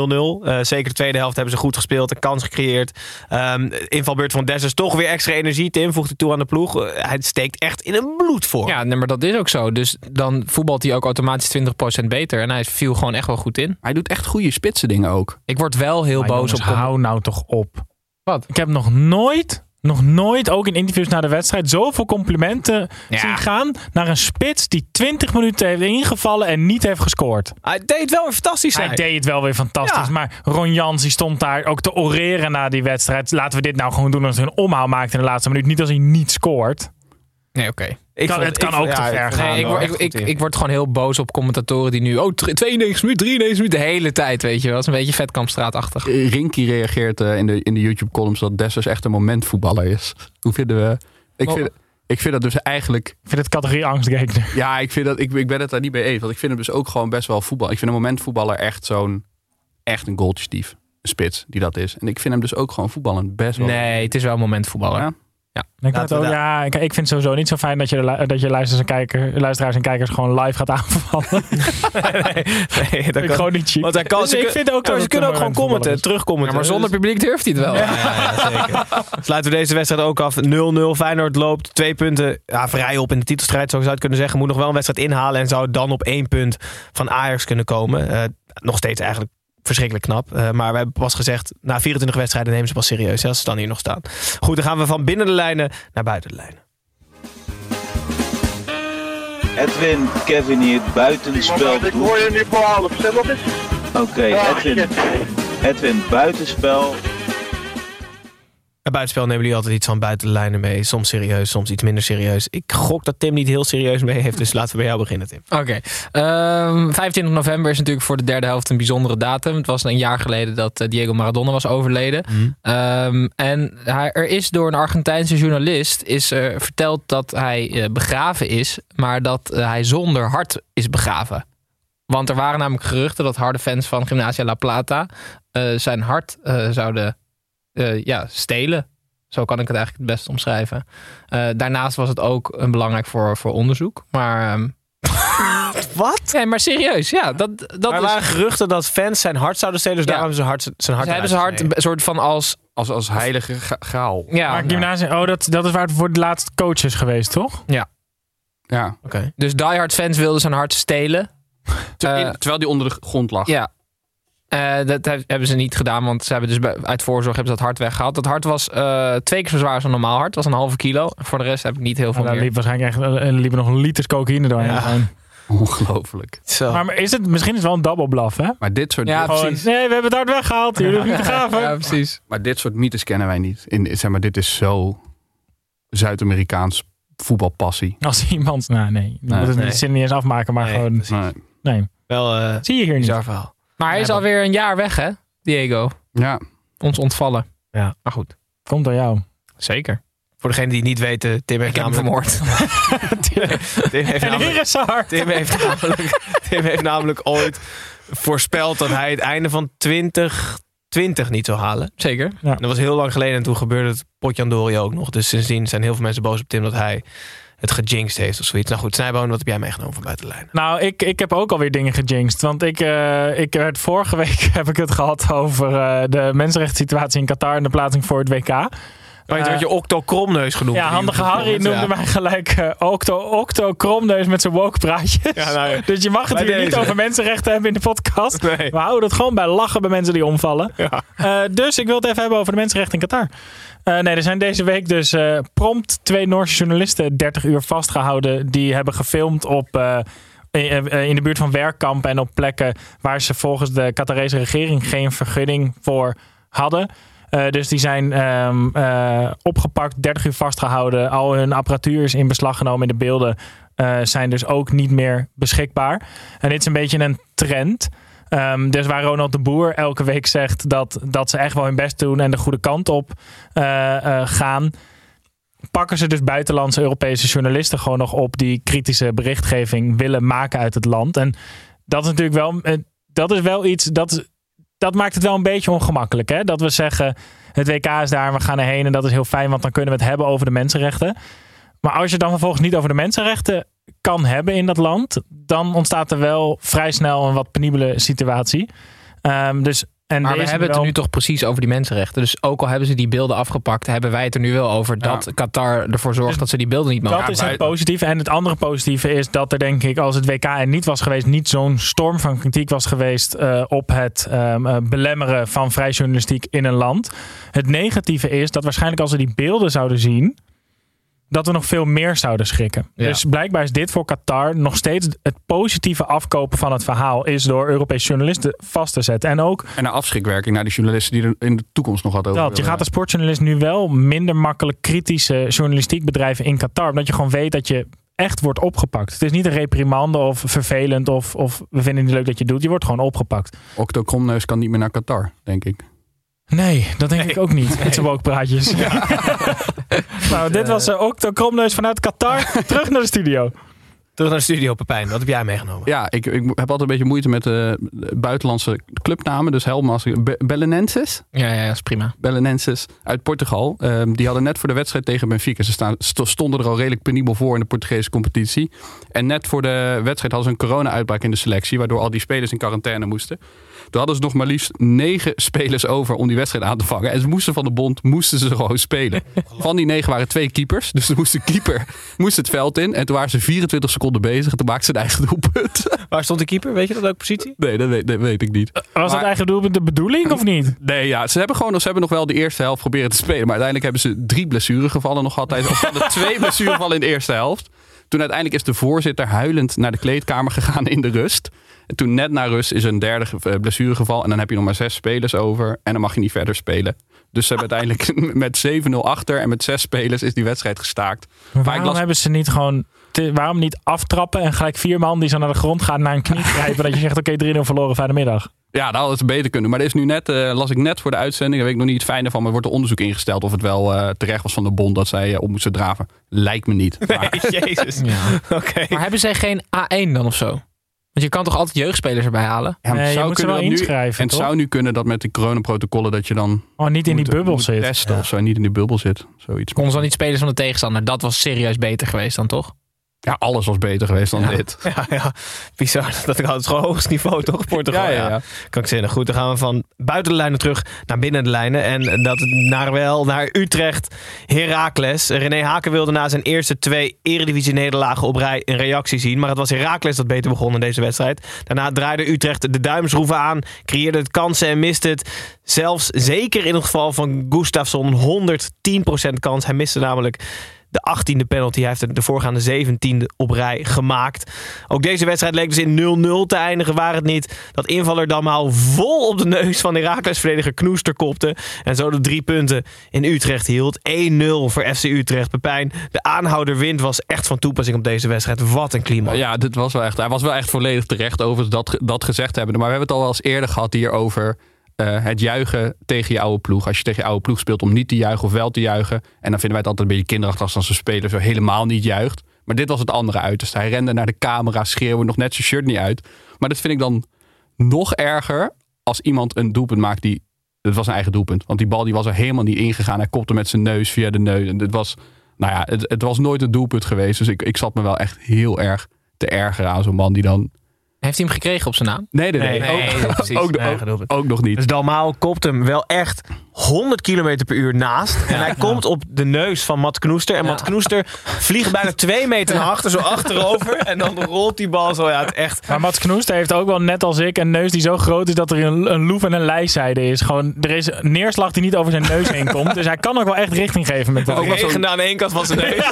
[SPEAKER 1] 0-0. Eh, zeker de tweede helft hebben ze goed gespeeld. Een kans gecreëerd. Ehm, invalbeurt van Dessers. Toch weer extra energie. Tim voegt hij toe aan de ploeg. Eh, hij steekt echt in een bloedvorm.
[SPEAKER 8] Ja, nee, maar dat is ook zo. Dus dan voetbalt hij ook automatisch 20% beter. En hij viel gewoon echt wel goed in.
[SPEAKER 6] Hij doet echt goede spitse dingen ook.
[SPEAKER 8] Ik word wel heel
[SPEAKER 7] Maar
[SPEAKER 8] boos
[SPEAKER 7] jongens,
[SPEAKER 8] op...
[SPEAKER 7] hou nou toch op.
[SPEAKER 8] Wat?
[SPEAKER 7] Ik heb nog nooit, nog nooit, ook in interviews na de wedstrijd, zoveel complimenten
[SPEAKER 8] Ja.
[SPEAKER 7] zien gaan naar een spits die 20 minuten heeft ingevallen en niet heeft gescoord.
[SPEAKER 1] Hij deed wel weer fantastisch.
[SPEAKER 7] Hij
[SPEAKER 1] Hij
[SPEAKER 7] deed het wel weer fantastisch.
[SPEAKER 1] Ja.
[SPEAKER 7] Maar Ron Jans die stond daar ook te oreren na die wedstrijd. Laten we dit nou gewoon doen als hij een omhaal maakt in de laatste minuut. Niet als hij niet scoort.
[SPEAKER 8] Nee, oké.
[SPEAKER 1] Ik
[SPEAKER 7] Kan-
[SPEAKER 1] vond-
[SPEAKER 7] het kan
[SPEAKER 1] ik
[SPEAKER 7] ook te ver gaan,
[SPEAKER 8] Nee, ik, word, ik, ik, word gewoon heel boos op commentatoren die nu... Oh, 92 minuten, 93 minuten, de hele tijd, weet je wel. Dat is een beetje Vetkampstraatachtig.
[SPEAKER 6] Rinky reageert eh, in de, in de YouTube-columns dat Dessers echt een momentvoetballer is. Hoe vinden we... Ik vind, ik vind dat dus eigenlijk...
[SPEAKER 7] Ik vind het categorie angstgekner.
[SPEAKER 6] Ja, ik, vind dat, ik, ik ben het daar niet mee eens. Want ik vind hem dus ook gewoon best wel voetbal. Ik vind een momentvoetballer echt zo'n... Echt een goaltjestief. Een spits die dat is. En ik vind hem dus ook gewoon voetballend best wel...
[SPEAKER 8] Nee, het is wel een momentvoetballer.
[SPEAKER 6] Ja?
[SPEAKER 7] Ik, het ook,
[SPEAKER 1] daar-
[SPEAKER 7] ja, ik, ik vind het sowieso niet zo fijn dat je, de, dat je luisteraars, en kijker, luisteraars en kijkers gewoon live gaat aanvallen. [LAUGHS]
[SPEAKER 1] nee, nee, dat
[SPEAKER 7] ik
[SPEAKER 1] kan-
[SPEAKER 7] gewoon niet chic.
[SPEAKER 1] Want hij kan,
[SPEAKER 7] Dus
[SPEAKER 1] ze
[SPEAKER 7] ik vind ook
[SPEAKER 1] Ja, ze kunnen ook gewoon commenten,
[SPEAKER 7] is.
[SPEAKER 1] terugkommenten.
[SPEAKER 8] Ja, maar zonder publiek durft hij het wel.
[SPEAKER 1] Ja, ja, ja, zeker. [LAUGHS] Sluiten we deze wedstrijd ook af. 0-0. Feyenoord loopt twee punten ja, vrij op in de titelstrijd. Zo zou je het kunnen zeggen. Moet nog wel een wedstrijd inhalen. En zou dan op één punt van Ajax kunnen komen. Eh, nog steeds eigenlijk verschrikkelijk knap. Eh, maar we hebben pas gezegd, na 24 wedstrijden nemen ze pas serieus. hè, Als ze dan hier nog staan. Goed, dan gaan we van binnen de lijnen naar buiten de lijnen.
[SPEAKER 9] Edwin, Kevin hier, buitenspel.
[SPEAKER 10] Ik hoor je niet voor half. Zeg is?
[SPEAKER 9] Oké, Edwin. Edwin, buitenspel.
[SPEAKER 1] Buitenspel nemen jullie altijd iets van buiten de lijnen mee. Soms serieus, soms iets minder serieus. Ik gok dat Tim niet heel serieus mee heeft. Dus laten we bij jou beginnen, Tim.
[SPEAKER 8] Oké. Ehm, 25 november is natuurlijk voor de derde helft een bijzondere datum. Het was een jaar geleden dat eh, Diego Maradona was overleden. Ehm, en hij, er is door een Argentijnse journalist is er verteld dat hij eh, begraven is, maar dat eh, hij zonder hart is begraven. Want er waren namelijk geruchten dat harde fans van Gymnasia La Plata zijn hart zouden eh, ja, stelen. Zo kan ik het eigenlijk het best omschrijven. Eh, daarnaast was het ook een belangrijk voor, voor onderzoek. Maar. ehm, [LAUGHS]
[SPEAKER 1] Wat?
[SPEAKER 8] Nee, maar serieus, ja. Dat, dat
[SPEAKER 1] er
[SPEAKER 8] is,
[SPEAKER 1] waren geruchten dat fans zijn hart zouden stelen. Dus
[SPEAKER 8] Ja.
[SPEAKER 1] daarom hebben ze hart, zijn hart
[SPEAKER 8] Ze hebben ze hart een soort van als...
[SPEAKER 6] Als, als heilige graal.
[SPEAKER 8] Ja,
[SPEAKER 7] Maar gymnasium, oh, dat, dat is waar het voor de laatste coach is geweest, toch?
[SPEAKER 8] ja.
[SPEAKER 6] Ja.
[SPEAKER 1] Oké.
[SPEAKER 8] Dus diehard fans wilden zijn hart stelen.
[SPEAKER 6] Ter-
[SPEAKER 8] Eh,
[SPEAKER 6] terwijl die onder de grond lag.
[SPEAKER 8] Ja. Eh, dat he- hebben ze niet gedaan, want ze hebben dus bij- uit voorzorg hebben ze dat hart weggehaald. Dat hart was eh, twee keer zo zwaar als een normaal hart. Dat was een halve kilo. Voor de rest heb ik niet heel veel
[SPEAKER 7] daar
[SPEAKER 8] meer.
[SPEAKER 7] liep waarschijnlijk echt, er liepen nog liters cocaïne doorheen.
[SPEAKER 1] Ja.
[SPEAKER 6] Ongelooflijk.
[SPEAKER 1] Zo.
[SPEAKER 7] Maar, maar is het, misschien is het wel een double bluff, hè?
[SPEAKER 6] Maar dit soort,
[SPEAKER 8] Ja,
[SPEAKER 7] Gewoon,
[SPEAKER 8] precies.
[SPEAKER 7] nee, we hebben het hart weggehaald. Jullie niet te graven.
[SPEAKER 8] Ja, precies.
[SPEAKER 6] maar dit soort mythes kennen wij niet. In, zeg maar, dit is zo Zuid-Amerikaans voetbalpassie.
[SPEAKER 7] Als iemand, nou nee, je
[SPEAKER 6] Nee.
[SPEAKER 7] moet het
[SPEAKER 1] Nee.
[SPEAKER 7] niet zin niet eens afmaken, maar
[SPEAKER 1] Nee,
[SPEAKER 7] gewoon,
[SPEAKER 1] precies.
[SPEAKER 6] Nee.
[SPEAKER 7] nee,
[SPEAKER 1] Wel eh
[SPEAKER 7] zie je hier niet.
[SPEAKER 1] bizar verhaal.
[SPEAKER 8] Maar hij is
[SPEAKER 7] Ja,
[SPEAKER 8] alweer een jaar weg, hè? Diego.
[SPEAKER 6] Ja.
[SPEAKER 8] Ons ontvallen.
[SPEAKER 1] Ja.
[SPEAKER 8] Maar goed.
[SPEAKER 7] Komt door jou.
[SPEAKER 8] Zeker.
[SPEAKER 1] Voor degenen die het niet weten, Tim heeft
[SPEAKER 8] Ik heb hem
[SPEAKER 1] namelijk...
[SPEAKER 8] vermoord. [LAUGHS]
[SPEAKER 1] Tim heeft
[SPEAKER 7] En
[SPEAKER 1] namelijk...
[SPEAKER 7] hier is zijn hart.
[SPEAKER 1] Tim heeft, namelijk, Tim heeft namelijk ooit voorspeld dat hij het einde van 2020 niet zou halen.
[SPEAKER 8] Zeker.
[SPEAKER 1] En dat was heel lang geleden en toen gebeurde het Potjandori ook nog. Dus sindsdien zijn heel veel mensen boos op Tim dat hij het gejinxed heeft of zoiets. Nou goed, Snijboon, wat heb jij meegenomen van buiten?
[SPEAKER 7] Nou, ik, ik heb ook alweer dingen gejinxed. Want ik, eh, ik werd vorige week [LAUGHS] heb ik het gehad over eh, de mensenrechtssituatie in Qatar en de plaatsing voor het WK.
[SPEAKER 1] Maar je werd je Octo Kromneus genoemd.
[SPEAKER 7] Ja, handige Harry noemde
[SPEAKER 1] ja.
[SPEAKER 7] mij gelijk eh, Octo, Octo Kromneus met zijn woke praatjes.
[SPEAKER 1] Ja, nou ja. [LAUGHS]
[SPEAKER 7] Dus je mag het
[SPEAKER 1] Bij
[SPEAKER 7] hier niet over mensenrechten hebben in de podcast.
[SPEAKER 1] Nee.
[SPEAKER 7] We houden het gewoon bij lachen bij mensen die omvallen. Eh, dus ik wil het even hebben over de mensenrechten in Qatar. Eh, nee, er zijn deze week dus eh, prompt twee Noorse journalisten 30 uur vastgehouden. Die hebben gefilmd op, eh, eh, in de buurt van werkkampen en op plekken waar ze volgens de Qatarese regering geen vergunning voor hadden. Eh, dus die zijn ehm, eh, opgepakt, 30 uur vastgehouden. Al hun apparatuur is in beslag genomen. En de beelden eh, zijn dus ook niet meer beschikbaar. En dit is een beetje een trend. Ehm, dus waar Ronald de Boer elke week zegt dat, dat ze echt wel hun best doen en de goede kant op gaan, pakken ze dus buitenlandse Europese journalisten gewoon nog op die kritische berichtgeving willen maken uit het land. En dat is natuurlijk wel, dat is wel iets dat, dat maakt het wel een beetje ongemakkelijk. Hè? Dat we zeggen, het WK is daar, we gaan erheen en dat is heel fijn, want dan kunnen we het hebben over de mensenrechten. Maar als je dan vervolgens niet over de mensenrechten kan hebben in dat land, dan ontstaat er wel vrij snel een wat penibele situatie. Ehm, dus, en
[SPEAKER 8] Maar we hebben het er nu toch precies over die mensenrechten. Dus ook al hebben ze die beelden afgepakt, hebben wij het er nu wel over dat Qatar ervoor zorgt dat ze die beelden niet mogen.
[SPEAKER 7] Dat is het positieve. En het andere positieve is dat er denk ik, als het WK er niet was geweest, niet zo'n storm van kritiek was geweest eh, op het ehm, eh, belemmeren van vrij journalistiek in een land. Het negatieve is dat waarschijnlijk als we die beelden zouden zien, dat we nog veel meer zouden schrikken.
[SPEAKER 8] Ja.
[SPEAKER 7] Dus blijkbaar is dit voor Qatar nog steeds het positieve afkopen van het verhaal, is door Europese journalisten vast te zetten. En ook
[SPEAKER 6] En een afschrikwerking naar die journalisten die er in de toekomst nog wat over
[SPEAKER 7] dat, je gaat als sportjournalist nu wel minder makkelijk kritische journalistiek bedrijven in Qatar. Omdat je gewoon weet dat je echt wordt opgepakt. Het is niet een reprimande of vervelend of, of we vinden het niet leuk dat je het doet. Je wordt gewoon opgepakt.
[SPEAKER 6] Octo Kromneus kan niet meer naar Qatar, denk ik.
[SPEAKER 7] Nee, dat denk ik ook niet. [LAUGHS] Met zijn woke-praatjes. [LAUGHS] nou, dit was uh, ook de kromneus vanuit Qatar. [LAUGHS] Terug naar de studio.
[SPEAKER 1] Terug naar de studio, Pepijn. Wat heb jij meegenomen?
[SPEAKER 6] Ja, ik, ik heb altijd een beetje moeite met de, de buitenlandse clubnamen. Dus helemaal als Be- Belenenses.
[SPEAKER 8] Ja, ja, dat is prima.
[SPEAKER 6] Belenenses uit Portugal. Ehm, die hadden net voor de wedstrijd tegen Benfica. Ze staan, st- stonden er al redelijk penibel voor in de Portugese competitie. En net voor de wedstrijd hadden ze een corona-uitbraak in de selectie. Waardoor al die spelers in quarantaine moesten. Toen hadden ze nog maar liefst negen [LAUGHS] spelers over om die wedstrijd aan te vangen. En ze moesten van de bond moesten ze gewoon spelen. Van die negen waren twee keepers. Dus toen moest de keeper moest het veld in. En toen waren ze 24 seconden bezig. En toen maakten ze een eigen doelpunt. [LAUGHS]
[SPEAKER 1] Waar stond de keeper? Weet je dat ook positie?
[SPEAKER 6] Nee, dat weet, dat weet ik niet.
[SPEAKER 7] Was
[SPEAKER 6] Maar-
[SPEAKER 7] dat eigen doelpunt de bedoeling of niet?
[SPEAKER 6] Nee, ja, ze hebben gewoon ze hebben nog wel de eerste helft proberen te spelen. Maar uiteindelijk hebben ze drie blessuregevallen nog altijd. Of hadden twee [LAUGHS] blessuregevallen in de eerste helft. Toen uiteindelijk is de voorzitter huilend naar de kleedkamer gegaan in de rust. Toen net na rust is er een derde eh, blessuregeval. En dan heb je nog maar zes spelers over. En dan mag je niet verder spelen. Dus ze hebben [LAUGHS] uiteindelijk [LAUGHS] met 7-0 achter. En met zes spelers is die wedstrijd gestaakt.
[SPEAKER 7] Maar waarom hebben ze niet gewoon... te- waarom niet aftrappen en gelijk vier man die zo naar de grond gaan naar een knie [LAUGHS] grijpen. dat je zegt, oké, 3-0 verloren, fijne middag.
[SPEAKER 6] Ja, dat hadden ze beter kunnen. Maar er is nu net, eh, las ik net voor de uitzending, daar weet ik nog niet het fijne van, maar er wordt een onderzoek ingesteld of het wel eh, terecht was van de bond dat zij op moesten draven. Lijkt me niet. Maar-
[SPEAKER 1] Jezus. Oké.
[SPEAKER 8] Maar hebben zij geen A1 dan of zo? Want je kan toch altijd jeugdspelers erbij halen?
[SPEAKER 6] Ja,
[SPEAKER 7] Nee, je
[SPEAKER 6] zou
[SPEAKER 7] moet ze
[SPEAKER 6] kunnen
[SPEAKER 7] wel inschrijven,
[SPEAKER 6] En het
[SPEAKER 7] toch?
[SPEAKER 6] zou nu kunnen dat met die coronaprotocollen dat je dan
[SPEAKER 7] Oh, niet in die bubbel zit.
[SPEAKER 6] testen of zo niet in die bubbel zit. Zoiets.
[SPEAKER 8] Konden ze dan niet spelers van de tegenstander? Dat was serieus beter geweest dan toch?
[SPEAKER 6] Ja, alles was beter geweest dan dit. [LAUGHS]
[SPEAKER 1] Ja, ja, bizar. [LAUGHS] Dat ik het gewoon hoogst niveau, toch? Portugal.
[SPEAKER 6] Ja, ja, ja.
[SPEAKER 1] Kan ik zeggen. Goed, dan gaan we van buiten de lijnen terug naar binnen de lijnen. En dat naar wel naar Utrecht, Heracles. René Haken wilde na zijn eerste twee eredivisie-nederlagen op rij een reactie zien. Maar het was Heracles dat beter begon in deze wedstrijd. Daarna draaide Utrecht de duimschroeven aan, creëerde het kansen en miste het. Zelfs zeker in het geval van Gustafsson 110% kans. Hij miste namelijk de 18e penalty. Hij heeft de voorgaande 17e op rij gemaakt. Ook deze wedstrijd leek dus in 0-0 te eindigen. Waar het niet dat invaller Damhaal vol op de neus van Heracles-verdediger Knoester kopte. En zo de drie punten in Utrecht hield. 1-0 voor FC Utrecht. Pepijn, de aanhouder wint was echt van toepassing op deze wedstrijd. Wat een klimaat.
[SPEAKER 6] Ja, dit was wel echt, hij was wel echt volledig terecht over dat, dat gezegd hebben. Maar we hebben het al wel eens eerder gehad hier eh, het juichen tegen je oude ploeg. Als je tegen je oude ploeg speelt om niet te juichen of wel te juichen. En dan vinden wij het altijd een beetje kinderachtig als zo'n speler zo helemaal niet juicht. Maar dit was het andere uiterste. Hij rende naar de camera, schreeuwde nog net zijn shirt niet uit. Maar dat vind ik dan nog erger als iemand een doelpunt maakt die... Het was een eigen doelpunt. Want die bal die was er helemaal niet ingegaan. Hij kopte met zijn neus via de neus. En dit was, nou ja, het, het was nooit een doelpunt geweest. Dus ik, ik zat me wel echt heel erg te ergeren aan zo'n man die dan...
[SPEAKER 8] Heeft hij hem gekregen op zijn naam?
[SPEAKER 6] Nee, nee, nee.
[SPEAKER 1] Nee,
[SPEAKER 6] ook,
[SPEAKER 1] nee, [LAUGHS] precies.
[SPEAKER 6] ook,
[SPEAKER 1] Nee,
[SPEAKER 6] ook, nog niet.
[SPEAKER 1] Dus Dalmau kopt hem wel echt 100 km per uur naast. En hij komt op de neus van Matt Knoester. En Matt Knoester vliegt bijna [LAUGHS] twee meter naar achter, zo achterover. En dan rolt die bal zo. Ja, het echt.
[SPEAKER 7] Maar Mats Knoester heeft ook wel net als ik een neus die zo groot is dat er een, een loef en een lijzijde is. Gewoon, er is een neerslag die niet over zijn neus heen komt. Dus hij kan ook wel echt richting geven met dat.
[SPEAKER 1] Ook regen aan de ene kant van zijn neus.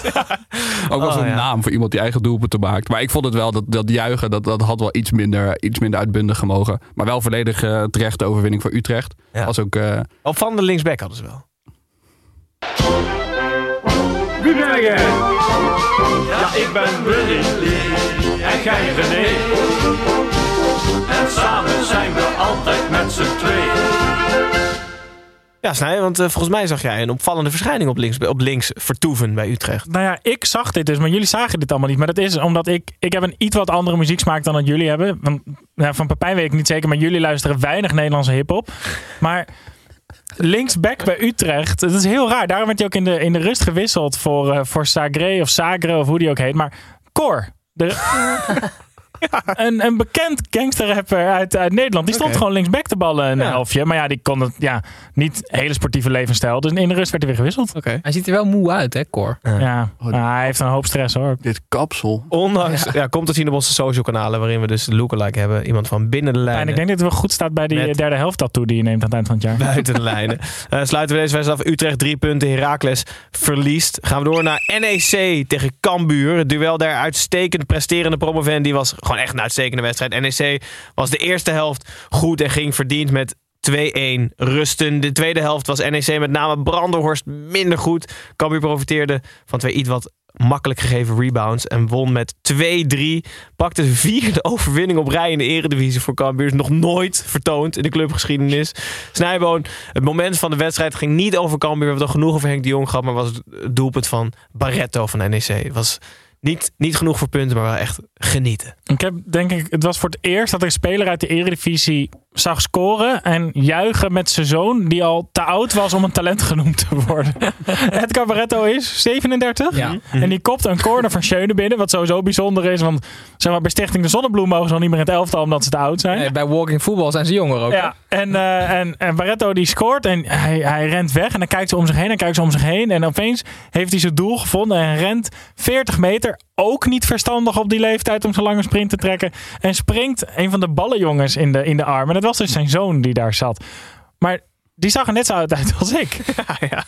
[SPEAKER 6] Ook wel
[SPEAKER 1] Oh,
[SPEAKER 6] zo'n
[SPEAKER 1] ja.
[SPEAKER 6] naam voor iemand die eigen doelpunten maakt. Maar ik vond het wel, dat, dat juichen, dat, dat had wel iets minder, iets minder uitbundig gemogen. Maar wel volledig eh, terecht de overwinning voor Utrecht.
[SPEAKER 1] Ja.
[SPEAKER 6] Was ook, eh,
[SPEAKER 1] Op van de linksback hadden ze wel.
[SPEAKER 10] Wie ben jij? Ja, ik ben Willy en jij René. En samen zijn we altijd met z'n tweeën.
[SPEAKER 1] Ja, Snij, want eh, volgens mij zag jij een opvallende verschijning op links, op links vertoeven bij Utrecht.
[SPEAKER 7] Nou ja, ik zag dit dus, maar jullie zagen dit allemaal niet. Maar dat is omdat ik, ik heb een iets wat andere muzieksmaak dan dat jullie hebben. Want, ja, van Pepijn weet ik niet zeker, maar jullie luisteren weinig Nederlandse hiphop. Maar linksback bij Utrecht, dat is heel raar. Daarom werd hij ook in de, in de rust gewisseld voor, eh, voor Sagre of Sagre of hoe die ook heet. Maar Cor, de, [LAUGHS] [LAUGHS] een, een bekend gangsterrapper uit, uit Nederland. Die stond gewoon linksback te ballen een
[SPEAKER 1] Ja.
[SPEAKER 7] helftje. Maar ja, die kon het ja, niet hele sportieve levensstijl. Dus in de rust werd hij weer gewisseld.
[SPEAKER 1] Oké.
[SPEAKER 8] Hij ziet er wel moe uit, hè, Cor?
[SPEAKER 7] Ja, hij heeft een hoop stress hoor.
[SPEAKER 6] dit kapsel.
[SPEAKER 1] Ondanks, ja. komt te zien op onze social kanalen waarin we dus de lookalike hebben. Iemand van binnen de
[SPEAKER 7] En
[SPEAKER 1] lijnen.
[SPEAKER 7] ik denk dat het wel goed staat bij die
[SPEAKER 1] Met-
[SPEAKER 7] derde helft tattoo die je neemt aan het eind van het jaar.
[SPEAKER 1] Buiten de [LAUGHS] lijnen. Eh, sluiten we deze wedstrijd af. Utrecht drie punten. Heracles verliest. Gaan we door naar NEC tegen Cambuur. Het duel daar uitstekend presterende promoven. Die was gewoon echt een uitstekende wedstrijd. NEC was de eerste helft goed en ging verdiend met 2-1 rusten. De tweede helft was NEC met name Brandenhorst minder goed. Cambuur profiteerde van twee iets wat makkelijk gegeven rebounds en won met 2-3. Pakte de vierde [LAUGHS] overwinning op rij in de eredivisie voor Cambuur. Is nog nooit vertoond in de clubgeschiedenis. Snijboon, het moment van de wedstrijd ging niet over Cambuur. We hebben het al genoeg over Henk de Jong gehad, maar was het doelpunt van Barretto van NEC. Het was niet, niet genoeg voor punten, maar wel echt genieten.
[SPEAKER 7] Ik heb denk ik, het was voor het eerst dat ik een speler uit de Eredivisie zag scoren en juichen met zijn zoon die al te oud was om een talent [LAUGHS] genoemd te worden. [LAUGHS] het Cabaretto is 37
[SPEAKER 8] Ja.
[SPEAKER 7] en die kopt een corner van Schöne binnen, wat sowieso bijzonder is, want zeg maar, bij Stichting de Zonnebloem mogen ze al niet meer in het elftal omdat ze te oud zijn.
[SPEAKER 8] Nee, bij Walking Football zijn ze jonger ook.
[SPEAKER 7] Ja, en, eh, en, en Barretto die scoort en hij, hij rent weg en dan kijkt ze om zich heen en kijkt ze om zich heen en opeens heeft hij zijn doel gevonden en rent 40 meter. Ook niet verstandig op die leeftijd om zo'n lange sprint te trekken. En springt een van de ballenjongens in de, in de arm. En dat was dus zijn zoon die daar zat. Maar Die zag er net zo uit als ik. [LAUGHS]
[SPEAKER 1] ja,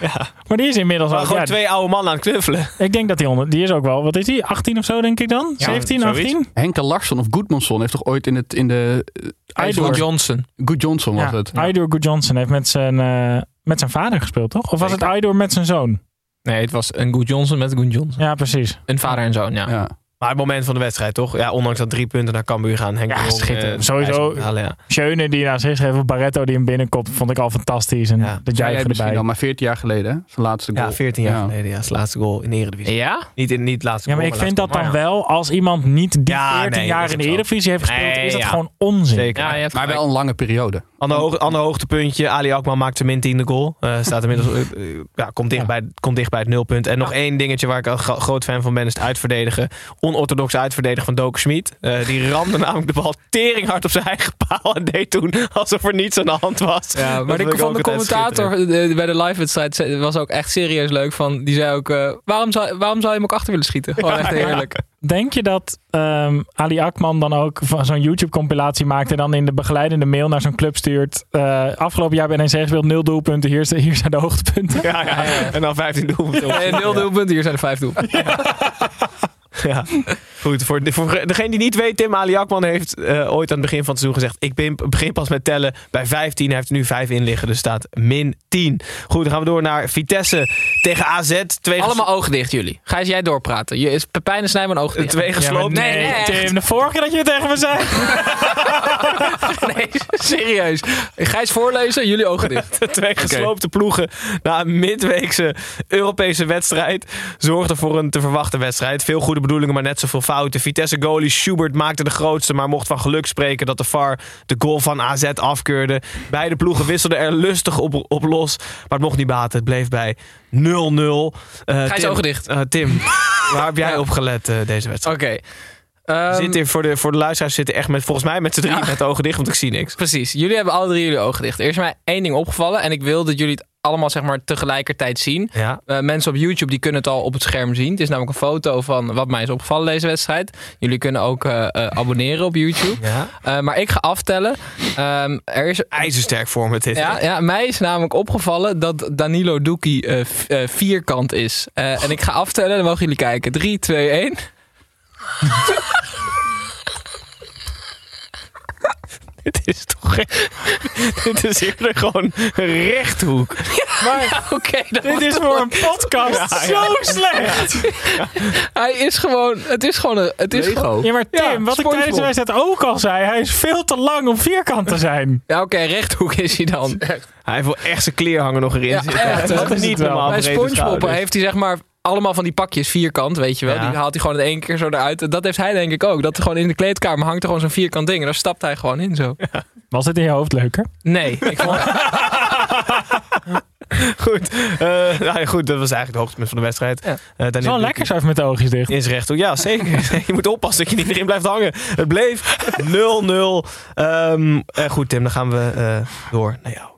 [SPEAKER 1] ja.
[SPEAKER 7] Maar die is inmiddels
[SPEAKER 1] Maar
[SPEAKER 7] al...
[SPEAKER 1] gewoon
[SPEAKER 7] ja,
[SPEAKER 1] twee oude mannen aan het knuffelen.
[SPEAKER 7] Ik denk dat die onder... Die is ook wel... Wat is die? 18 of zo, denk ik dan? 17,
[SPEAKER 1] zoiets.
[SPEAKER 7] 18?
[SPEAKER 6] Henke Larsson of Goodmanson heeft toch ooit in, het, in de... Uh,
[SPEAKER 7] IJsland-
[SPEAKER 8] Johnson.
[SPEAKER 6] Good Johnson was
[SPEAKER 7] Ja,
[SPEAKER 6] het.
[SPEAKER 7] Idor Good Johnson heeft met zijn, eh, met zijn vader gespeeld, toch? Of was het Idor met zijn zoon?
[SPEAKER 8] Nee, het was een Good Johnson met Good Johnson.
[SPEAKER 7] Ja, precies.
[SPEAKER 8] Een vader en zoon, ja.
[SPEAKER 1] Maar het moment van de wedstrijd, toch? Ja, ondanks dat drie punten naar Cambuur gaan. Henk
[SPEAKER 7] Ja, schitterend.
[SPEAKER 1] eh,
[SPEAKER 7] Sowieso.
[SPEAKER 1] halen, ja.
[SPEAKER 7] Schöne die naar zich geeft, of Barretto die hem binnenkomt, vond ik al fantastisch. En
[SPEAKER 1] Ja.
[SPEAKER 7] dat
[SPEAKER 6] jij
[SPEAKER 7] erbij.
[SPEAKER 6] al, maar 14 jaar geleden, hè? Zijn laatste goal.
[SPEAKER 1] Ja, 14 jaar
[SPEAKER 6] Ja.
[SPEAKER 1] geleden. Ja, zijn laatste goal in de Eredivisie.
[SPEAKER 8] Ja?
[SPEAKER 1] Niet, in, niet laatste
[SPEAKER 7] Ja, maar
[SPEAKER 1] goal,
[SPEAKER 7] ik vind dat dan wel, als iemand niet die
[SPEAKER 1] Ja,
[SPEAKER 7] 14
[SPEAKER 1] nee,
[SPEAKER 7] jaar in de. Eredivisie heeft gespeeld,
[SPEAKER 1] Nee,
[SPEAKER 7] is dat
[SPEAKER 1] ja.
[SPEAKER 7] gewoon onzin.
[SPEAKER 1] Zeker.
[SPEAKER 6] Maar wel een lange periode.
[SPEAKER 1] Ander, hoog, ander hoogtepuntje. Ali Akman maakt zijn min tiende goal. Eh, staat inmiddels, [LAUGHS] eh, eh, ja, komt, dicht Bij, komt dicht bij het nulpunt. En nog één dingetje waar ik een gro- groot fan van ben, is het uitverdedigen. Onorthodoxe uitverdedigen van Doken Schmid. Die ramde [LAUGHS] namelijk de bal teringhard op zijn eigen paal. En deed toen alsof er niets aan de hand was.
[SPEAKER 8] Ja, maar de,
[SPEAKER 1] ik
[SPEAKER 8] van de commentator bij de live-wedstrijd ze- was ook echt serieus leuk. Van, die zei ook, waarom, zou, waarom zou je hem ook achter willen schieten? Gewoon echt [LAUGHS] heerlijk.
[SPEAKER 7] Denk je dat ehm, Ali Akman dan ook van zo'n YouTube-compilatie maakt en dan in de begeleidende mail naar zo'n club stuurt? eh, afgelopen jaar bij NEC gespeeld, nul doelpunten, hier, de- zijn de hoogtepunten.
[SPEAKER 1] Ja, ja, En dan 15 doelpunten.
[SPEAKER 8] Nee, nul doelpunten, hier zijn er vijf doelpunten.
[SPEAKER 1] Ja, [LAUGHS] goed. Voor, de- voor degene die niet weet, Tim Ali Akman heeft eh, ooit aan het begin van het seizoen gezegd... ik ben, begin pas met tellen bij 15. Hij heeft er nu 5 in liggen, dus staat min 10. Goed, dan gaan we door naar Vitesse tegen AZ. Twee
[SPEAKER 8] Allemaal ogen dicht, jullie. Ga eens jij doorpraten. Je is Pepijn en Snijman ogen dicht.
[SPEAKER 1] Twee gesloten.
[SPEAKER 8] nee, nee, echt.
[SPEAKER 7] Tim, de vorige keer dat je het tegen me zei. [LAUGHS]
[SPEAKER 8] Nee, serieus. Ga eens voorlezen, jullie ogen dicht. [LAUGHS]
[SPEAKER 1] Twee gesloopte ploegen na een midweekse Europese wedstrijd zorgden voor een te verwachten wedstrijd. Veel goede bedoelingen, maar net zoveel fouten. Vitesse goalie Schubert maakte de grootste, maar mocht van geluk spreken dat de VAR de goal van AZ afkeurde. Beide ploegen wisselden er lustig op, op los, maar het mocht niet baten. Het bleef bij 0-0. Eh,
[SPEAKER 8] Ga
[SPEAKER 1] Tim,
[SPEAKER 8] ogen dicht.
[SPEAKER 1] eh, Tim, [LAUGHS] waar heb jij op gelet eh, deze wedstrijd?
[SPEAKER 8] Oké. Ehm,
[SPEAKER 1] Zit hier voor, de, voor de luisteraars zitten echt met, volgens mij met z'n drie met de ogen dicht, want ik zie niks.
[SPEAKER 8] Precies. Jullie hebben alle drie jullie ogen dicht. Er is mij één ding opgevallen en ik wil dat jullie het allemaal zeg maar tegelijkertijd zien.
[SPEAKER 1] Ja.
[SPEAKER 8] Eh, mensen op YouTube die kunnen het al op het scherm zien. Het is namelijk een foto van wat mij is opgevallen deze wedstrijd. Jullie kunnen ook eh, eh, abonneren op YouTube.
[SPEAKER 1] Ja.
[SPEAKER 8] Maar ik ga aftellen. Ehm, er is
[SPEAKER 1] IJzersterk voor me dit.
[SPEAKER 8] Ja, ja, mij is namelijk opgevallen dat Danilo Doekie vierkant is. En ik ga aftellen, dan mogen jullie kijken. 3, 2, 1. [LAUGHS]
[SPEAKER 1] Dit is toch. Dit is eerder gewoon een rechthoek.
[SPEAKER 8] Maar oké, dat-
[SPEAKER 7] Dit is voor een podcast
[SPEAKER 1] Ja,
[SPEAKER 7] zo
[SPEAKER 1] ja.
[SPEAKER 7] slecht. [LAUGHS]
[SPEAKER 8] hij is gewoon. Het is gewoon. Een, het is gewoon
[SPEAKER 7] Ja, maar Tim,
[SPEAKER 8] Ja,
[SPEAKER 7] wat ik tijdens de wedstrijd ook al zei, hij is veel te lang om vierkant te zijn.
[SPEAKER 8] Ja, oké, rechthoek is hij dan.
[SPEAKER 1] Hij heeft wel echt zijn kleerhanger nog erin
[SPEAKER 8] Ja,
[SPEAKER 1] zitten.
[SPEAKER 8] echt,
[SPEAKER 1] dat
[SPEAKER 8] dat
[SPEAKER 1] is niet normaal.
[SPEAKER 8] Bij SpongeBob heeft hij zeg maar allemaal van die pakjes vierkant, weet je wel.
[SPEAKER 1] Ja.
[SPEAKER 8] Die haalt hij gewoon in één keer zo eruit. Dat heeft hij denk ik ook. Dat er gewoon in de kleedkamer hangt er gewoon zo'n vierkant ding. En daar stapt hij gewoon in zo.
[SPEAKER 7] Was het in je hoofd leuker?
[SPEAKER 8] Nee, ik vond, [LAUGHS]
[SPEAKER 1] Goed. Eh, nou ja, goed, dat was eigenlijk het hoogtepunt van de wedstrijd.
[SPEAKER 8] Ja.
[SPEAKER 1] Eh,
[SPEAKER 7] Het is wel lekker zo even met de oogjes dicht.
[SPEAKER 1] In zijn rechthoek. Ja, zeker. [LAUGHS] je moet oppassen dat je niet erin blijft hangen. Het bleef 0-0. Ehm, eh, goed, Tim, dan gaan we eh, door naar jou.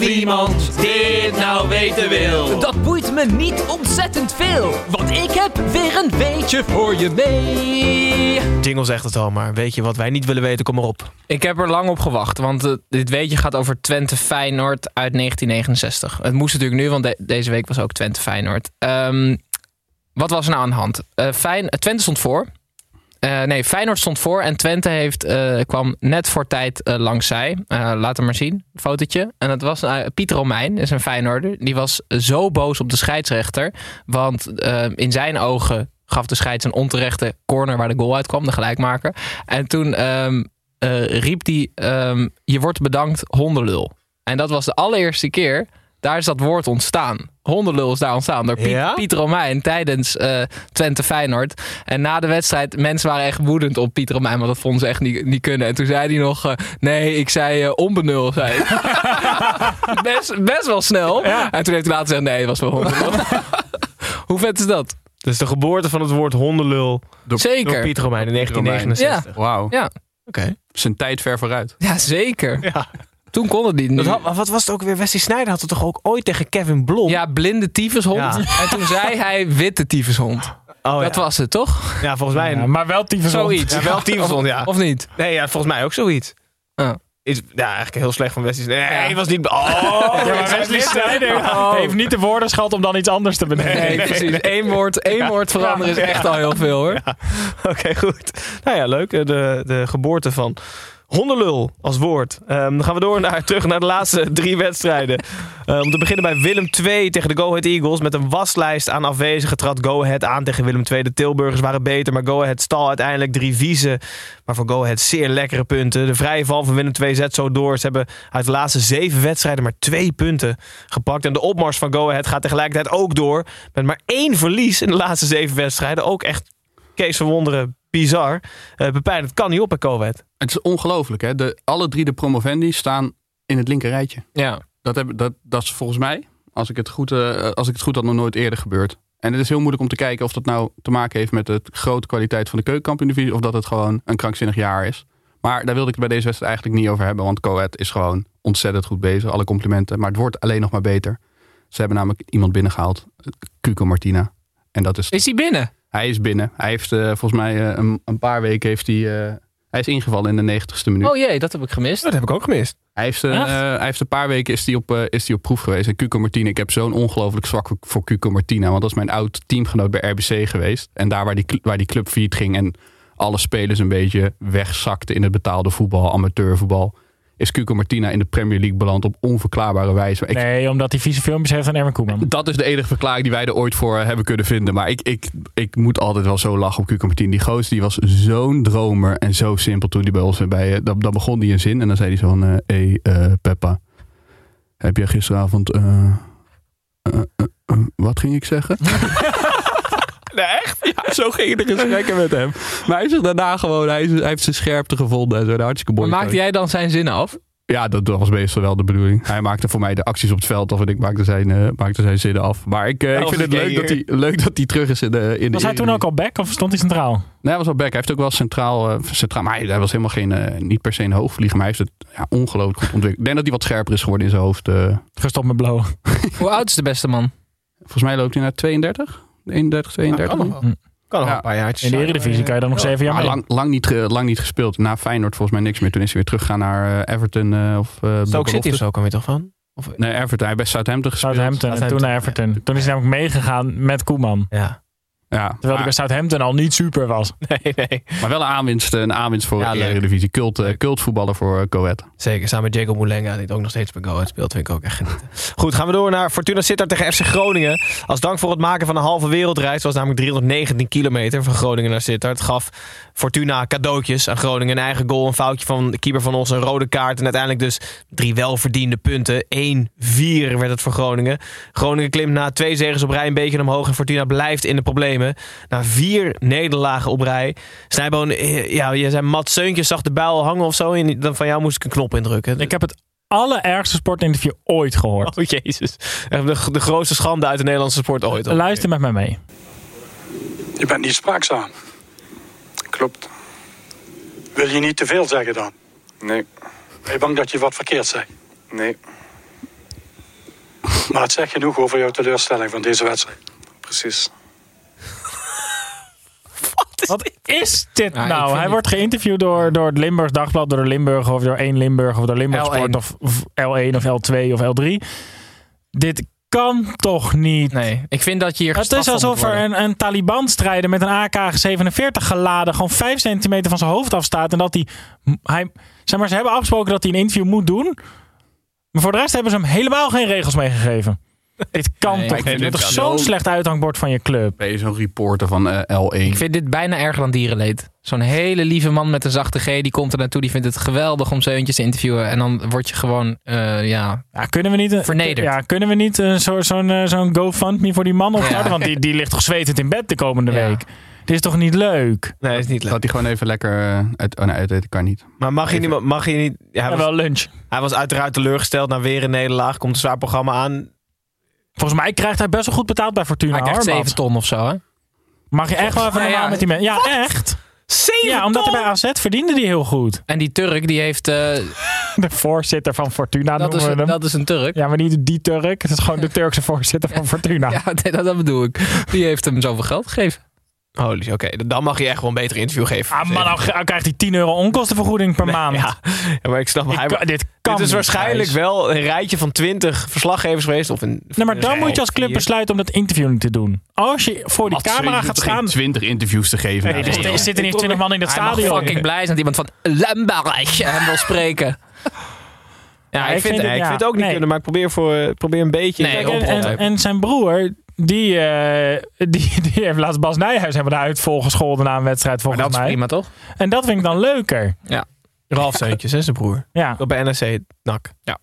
[SPEAKER 10] Of iemand dit nou weten wil.
[SPEAKER 8] dat boeit me niet ontzettend veel. Want ik heb weer een weetje voor je mee.
[SPEAKER 1] Jingle zegt het al, maar weet je wat wij niet willen weten? Kom maar op.
[SPEAKER 8] Ik heb er lang op gewacht, want eh, dit weetje gaat over Twente Feyenoord uit 1969. Het moest natuurlijk nu, want de- deze week was ook Twente Feyenoord. Ehm, wat was er nou aan de hand? Eh, eh, Twente stond voor. Eh, nee, Feyenoord stond voor en Twente heeft, eh, kwam net voor tijd eh, langs zij. Laat hem maar zien, fotootje. En dat was Pieter Romein, is een Feyenoorder. Die was zo boos op de scheidsrechter. Want in zijn ogen gaf de scheids een onterechte corner waar de goal uitkwam, de gelijkmaker. En toen ehm, eh, riep hij, ehm, je wordt bedankt hondenlul. En dat was de allereerste keer, daar is dat woord ontstaan. Hondenlul is daar ontstaan door Piet,
[SPEAKER 1] Ja?
[SPEAKER 8] Piet Romein tijdens eh, Twente Feyenoord. En na de wedstrijd, mensen waren echt woedend op Piet Romein, want dat vonden ze echt niet, niet kunnen. En toen zei hij nog, eh, nee, ik zei eh, onbenul. Zei [LAUGHS] best, best wel snel. En toen heeft hij later gezegd, nee, het was wel hondenlul. [LAUGHS] Hoe vet is dat?
[SPEAKER 1] Dus de geboorte van het woord hondenlul door,
[SPEAKER 8] Zeker.
[SPEAKER 1] door Pieter Romein in 1969.
[SPEAKER 6] Wauw.
[SPEAKER 8] Ja,
[SPEAKER 1] Oké.
[SPEAKER 6] Zijn tijd ver vooruit.
[SPEAKER 8] ja zeker.
[SPEAKER 1] Ja.
[SPEAKER 8] Toen kon het niet.
[SPEAKER 1] Dat had- wat was het ook weer? Wesley Sneijder had het toch ook ooit tegen Kevin Blom?
[SPEAKER 8] Ja, blinde tyfushond.
[SPEAKER 1] Ja.
[SPEAKER 8] En toen zei hij witte tyfushond.
[SPEAKER 1] Oh,
[SPEAKER 8] Dat
[SPEAKER 1] ja.
[SPEAKER 8] was het, toch?
[SPEAKER 1] Ja, volgens mij.
[SPEAKER 7] Ja, maar wel tyfusond.
[SPEAKER 8] Zoiets.
[SPEAKER 1] Ja, wel tyfusond, ja.
[SPEAKER 8] Of niet?
[SPEAKER 1] Nee, ja, volgens mij ook zoiets.
[SPEAKER 8] Oh.
[SPEAKER 1] Is, ja, eigenlijk heel slecht van Wesley Sneijder. Nee, het was niet... Oh,
[SPEAKER 7] Ja, maar [LAUGHS] Wesley Sneijder
[SPEAKER 8] Oh.
[SPEAKER 7] heeft niet de woordenschat om dan iets anders te bedenken.
[SPEAKER 8] Nee, precies. Eén woord, één woord veranderen is echt al heel veel, hoor.
[SPEAKER 1] Oké, goed. Nou ja, leuk. eh, De, de geboorte van hondenlul als woord. Ehm, dan gaan we door naar, terug naar de laatste drie wedstrijden. Eh, om te beginnen bij Willem 2 tegen de Go Ahead Eagles. Met een waslijst aan afwezigen trad Go Ahead aan tegen Willem 2. De Tilburgers waren beter, maar Go Ahead stal uiteindelijk drie viezen. Maar voor Go Ahead zeer lekkere punten. De vrije val van Willem 2 zet zo door. Ze hebben uit de laatste zeven wedstrijden maar twee punten gepakt. En de opmars van Go Ahead gaat tegelijkertijd ook door. Met maar één verlies in de laatste zeven wedstrijden. Ook echt Kees van Wonderen bizar. Uh, Pepijn, het kan niet op bij Ahead.
[SPEAKER 6] Het is ongelooflijk, hè? De, alle drie de promovendi staan in het linker rijtje.
[SPEAKER 8] Ja.
[SPEAKER 6] Dat, heb, dat, dat is volgens mij, als ik, het goed, eh, als ik het goed had, nog nooit eerder gebeurd. En het is heel moeilijk om te kijken of dat nou te maken heeft met de grote kwaliteit van de keukenkampioen-divisie. Of dat het gewoon een krankzinnig jaar is. Maar daar wilde ik het bij deze wedstrijd eigenlijk niet over hebben. Want Coët is gewoon ontzettend goed bezig. Alle complimenten. Maar het wordt alleen nog maar beter. Ze hebben namelijk iemand binnengehaald. Cuco Martina. En dat is...
[SPEAKER 8] Is hij binnen?
[SPEAKER 6] Hij is binnen. Hij heeft uh, volgens mij uh, een, een, paar weken heeft hij... Uh, hij is ingevallen in de 90ste minuut.
[SPEAKER 8] Oh jee, dat heb ik gemist.
[SPEAKER 1] Dat heb ik ook gemist.
[SPEAKER 6] Hij heeft, uh, hij heeft een paar weken is hij op, uh, is hij op proef geweest. En Cuco Martina, ik heb zo'n ongelooflijk zwak voor, voor Cuco Martina. Want dat is mijn oud teamgenoot bij RBC geweest. En daar waar die, waar die club failliet ging en alle spelers een beetje wegzakten in het betaalde voetbal, amateurvoetbal. Is Cuco Martina in de Premier League beland op onverklaarbare wijze.
[SPEAKER 7] Ik, nee, omdat hij vieze filmpjes heeft aan Erwin Koeman. [LAUGHS]
[SPEAKER 6] Dat is de enige verklaring die wij er ooit voor hebben kunnen vinden. Maar ik, ik, ik moet altijd wel zo lachen op Cuco Martina. Die gozer die was zo'n dromer en zo simpel toen hij bij ons bij. Dan, dan begon hij een zin en dan zei hij zo van... Hé hey, uh, Peppa, heb jij gisteravond... Uh, wat ging ik zeggen? [LAUGHS]
[SPEAKER 1] Nee, echt?
[SPEAKER 6] Ja, zo gingen de gesprekken [LAUGHS] met hem. Maar hij zegt daarna gewoon, hij, is, hij heeft zijn scherpte gevonden en zo. Hartstikke mooi.
[SPEAKER 8] Maar maakte jij dan zijn zinnen af?
[SPEAKER 6] Ja, dat, was meestal wel de bedoeling. Hij maakte voor mij de acties op het veld af en ik maakte zijn, uh, maakte zijn zinnen af. Maar ik, uh, ik vind het leuk dat, hij, leuk dat hij terug is in de in
[SPEAKER 7] Was
[SPEAKER 6] de
[SPEAKER 7] hij toen ook al back of stond hij centraal?
[SPEAKER 6] Nee, hij was al back. Hij heeft ook wel centraal, uh, centraal maar hij, hij, was helemaal geen, uh, niet per se een hoogvlieger. Maar hij heeft het ja, ongelooflijk goed ontwikkeld. Ik denk dat hij wat scherper is geworden in zijn hoofd. uh.
[SPEAKER 7] Gestopt met blowen. [LAUGHS]
[SPEAKER 8] Hoe oud is de beste man?
[SPEAKER 6] Volgens mij loopt hij naar 32. 31, 32.
[SPEAKER 1] Ja, kan kan nog ja. een paar jaartjes.
[SPEAKER 7] In de Eredivisie kan je dan nog zeven jaar mee.
[SPEAKER 6] lang, lang, niet, lang niet gespeeld. Na Feyenoord volgens mij niks meer. Toen is hij weer teruggegaan naar uh, Everton uh, of uh,
[SPEAKER 1] Stoke City of zo kwam je toch van?
[SPEAKER 6] Of, nee, Everton. Hij heeft bij Southampton gespeeld.
[SPEAKER 7] Southampton, Southampton. en toen naar Everton. Ja. Toen is hij namelijk meegegaan met Koeman.
[SPEAKER 1] Ja.
[SPEAKER 6] Ja,
[SPEAKER 7] Terwijl maar, bij Southampton al niet super was. [LAUGHS]
[SPEAKER 1] Nee, nee.
[SPEAKER 6] Maar wel een aanwinst, een aanwinst voor ja, de Eredivisie. Cult, uh, cultvoetballer voor uh, Coët.
[SPEAKER 1] Zeker, samen met Jacob Moulenga, die ook nog steeds bij Ahead speelt. Vind ik ook echt genieten. Goed, gaan we door naar Fortuna Sittard tegen FC Groningen. Als dank voor het maken van een halve wereldreis. was namelijk 319 kilometer van Groningen naar Sittard. Gaf Fortuna cadeautjes aan Groningen. Een eigen goal, een foutje van de keeper van ons, een rode kaart. En uiteindelijk dus drie welverdiende punten. 1-4 werd het voor Groningen. Groningen klimt na twee zegens op rij een beetje omhoog. En Fortuna blijft in de problemen. Na vier nederlagen op rij. Snijboon, ja, je zei Mat Seuntjes zag de bijl hangen of zo. En dan van jou moest ik een knop indrukken.
[SPEAKER 7] Ik heb het allerergste sportinterview ooit gehoord.
[SPEAKER 1] Oh jezus. De, de grootste schande uit de Nederlandse sport ooit. Hoor.
[SPEAKER 7] Luister met mij mee.
[SPEAKER 11] Je bent niet spraakzaam. Klopt. Wil je niet te veel zeggen dan?
[SPEAKER 9] Nee.
[SPEAKER 11] Ben je bang dat je wat verkeerd zei?
[SPEAKER 9] Nee.
[SPEAKER 11] Maar het zegt genoeg over jouw teleurstelling van deze wedstrijd.
[SPEAKER 9] Precies.
[SPEAKER 7] Wat is dit ja, nou? Hij wordt geïnterviewd door, door het Limburgs Dagblad, door de Limburg of door 1 Limburg of door Limburg Sport of, of L1 of L2 of L3. Dit kan toch niet?
[SPEAKER 8] Nee, ik vind dat je hier
[SPEAKER 7] Het is alsof er een, een Taliban-strijder met een AK-47 geladen gewoon 5 centimeter van zijn hoofd afstaat. En dat hij, hij. Zeg maar, ze hebben afgesproken dat hij een interview moet doen. Maar voor de rest hebben ze hem helemaal geen regels meegegeven. Dit kan nee, toch niet? Dit is zo'n slecht uithangbord van je club.
[SPEAKER 6] Ben je zo'n reporter van uh, L1?
[SPEAKER 8] Ik vind dit bijna erger dan dierenleed. Zo'n hele lieve man met een zachte G, die komt er naartoe. Die vindt het geweldig om zeuntjes te interviewen. En dan word je gewoon, uh, ja,
[SPEAKER 7] ja, kunnen we niet,
[SPEAKER 8] vernederd.
[SPEAKER 7] Ja, kunnen we niet uh, zo'n zo uh, zo'n GoFundMe voor die man opstarten? Ja. Want die, die ligt toch zwetend in bed de komende ja. week. Dit is toch niet leuk?
[SPEAKER 1] Nee, is niet leuk.
[SPEAKER 6] Dat hij gewoon even lekker uit, oh nee, uit eten kan niet.
[SPEAKER 1] Maar mag je niet... Mag je niet
[SPEAKER 7] ja, hij was, wel lunch.
[SPEAKER 1] Hij was uiteraard teleurgesteld na weer een nederlaag. Komt een zwaar programma aan.
[SPEAKER 7] Volgens mij krijgt hij best wel goed betaald bij Fortuna.
[SPEAKER 8] Hij krijgt 7 ton of zo, hè?
[SPEAKER 7] Mag je echt wel even normaal ja, met die mensen? Ja,
[SPEAKER 8] Wat?
[SPEAKER 7] echt.
[SPEAKER 1] 7
[SPEAKER 7] Ja, omdat hij bij AZ verdiende die heel goed.
[SPEAKER 8] En die Turk, die heeft... Uh, [LAUGHS]
[SPEAKER 7] de voorzitter van Fortuna
[SPEAKER 8] dat is,
[SPEAKER 7] we hem.
[SPEAKER 8] Dat is een Turk.
[SPEAKER 7] Ja, maar niet die Turk. Het is gewoon de [LAUGHS] Turkse voorzitter van Fortuna.
[SPEAKER 8] Ja, nee, dat, dat bedoel ik. Die heeft hem zoveel geld gegeven.
[SPEAKER 1] Holy, oké. Dan mag je echt wel een beter interview geven.
[SPEAKER 7] Ah man, nou, dan krijgt hij 10 euro onkostenvergoeding per maand.
[SPEAKER 1] Ja, ja, maar ik snap...
[SPEAKER 7] Ik
[SPEAKER 1] hij,
[SPEAKER 7] kan- dit kan
[SPEAKER 1] dit is waarschijnlijk wel een rijtje van 20 verslaggevers geweest. Of een,
[SPEAKER 7] Nee, maar dan moet je als club besluiten om dat interview niet te doen. Als je voor die camera gaat staan...
[SPEAKER 6] 20 interviews te geven.
[SPEAKER 7] Nee, er zitten niet 20 man in het
[SPEAKER 8] Hij mag
[SPEAKER 7] stadion.
[SPEAKER 8] fucking blij zijn dat iemand van Lemberg [LAUGHS] hem wil spreken.
[SPEAKER 1] Ja, ik,
[SPEAKER 7] ik
[SPEAKER 1] vind,
[SPEAKER 7] vind het-
[SPEAKER 1] ik vind het ook niet
[SPEAKER 7] nee.
[SPEAKER 1] kunnen, maar ik probeer, voor, probeer een beetje...
[SPEAKER 8] Nee,
[SPEAKER 7] en, en, en zijn broer, die, eh, die, [LAUGHS] die heeft laatst Bas Nijhuis hebben eruit volgescholden na een wedstrijd
[SPEAKER 8] Maar
[SPEAKER 7] volgens
[SPEAKER 8] dat is
[SPEAKER 7] mij.
[SPEAKER 8] prima, toch?
[SPEAKER 7] En dat vind ik dan leuker.
[SPEAKER 1] Ralf Seuntjes, hè, zijn broer.
[SPEAKER 7] Ja,
[SPEAKER 1] Dat bij NRC NAC.
[SPEAKER 8] Ja.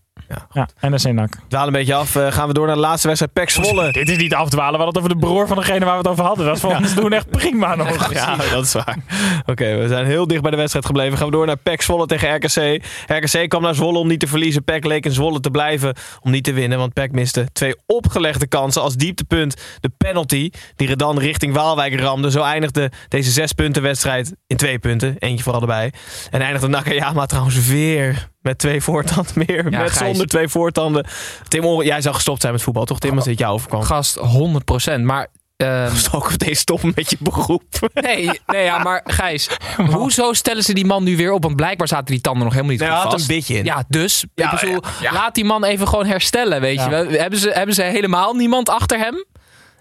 [SPEAKER 7] Ja NRC NAC.
[SPEAKER 1] Dwaal een beetje af. Eh, gaan we door naar de laatste wedstrijd. Pek Zwolle.
[SPEAKER 7] Dit is niet afdwalen, we hadden het over de broer van degene waar we het over hadden. Dat is voor ons doen echt prima nog.
[SPEAKER 1] Ja, dat is waar. Oké, we zijn heel dicht bij de wedstrijd gebleven. Gaan we door naar PEC Zwolle tegen RKC. RKC kwam naar Zwolle om niet te verliezen. PEC leek in Zwolle te blijven om niet te winnen. Want PEC miste twee opgelegde kansen. Als dieptepunt de penalty die Redan richting Waalwijk ramde. Zo eindigde deze zes punten wedstrijd in twee punten. Eentje voor allebei. En eindigde Nakayama trouwens weer met twee voortanden [LAUGHS] meer.
[SPEAKER 8] Ja,
[SPEAKER 1] met
[SPEAKER 8] Gijs.
[SPEAKER 1] zonder twee voortanden. Tim, jij zou gestopt zijn met voetbal, toch Tim? Als dit jou overkwam.
[SPEAKER 8] Gast, 100%. Maar... ehm, [LAUGHS]
[SPEAKER 1] Ook deze stoppen met je beroep. [LAUGHS]
[SPEAKER 8] nee, nee, ja, maar Gijs, hoezo stellen ze die man nu weer op? Want blijkbaar zaten die tanden nog helemaal niet
[SPEAKER 1] Nee,
[SPEAKER 8] goed
[SPEAKER 1] hij had
[SPEAKER 8] vast.
[SPEAKER 1] een beetje in.
[SPEAKER 8] Ja, dus.
[SPEAKER 1] Ja,
[SPEAKER 8] ik bedoel,
[SPEAKER 1] ja, ja.
[SPEAKER 8] laat die man even gewoon herstellen, weet
[SPEAKER 7] Ja.
[SPEAKER 8] je. Hebben ze, hebben ze helemaal niemand achter hem?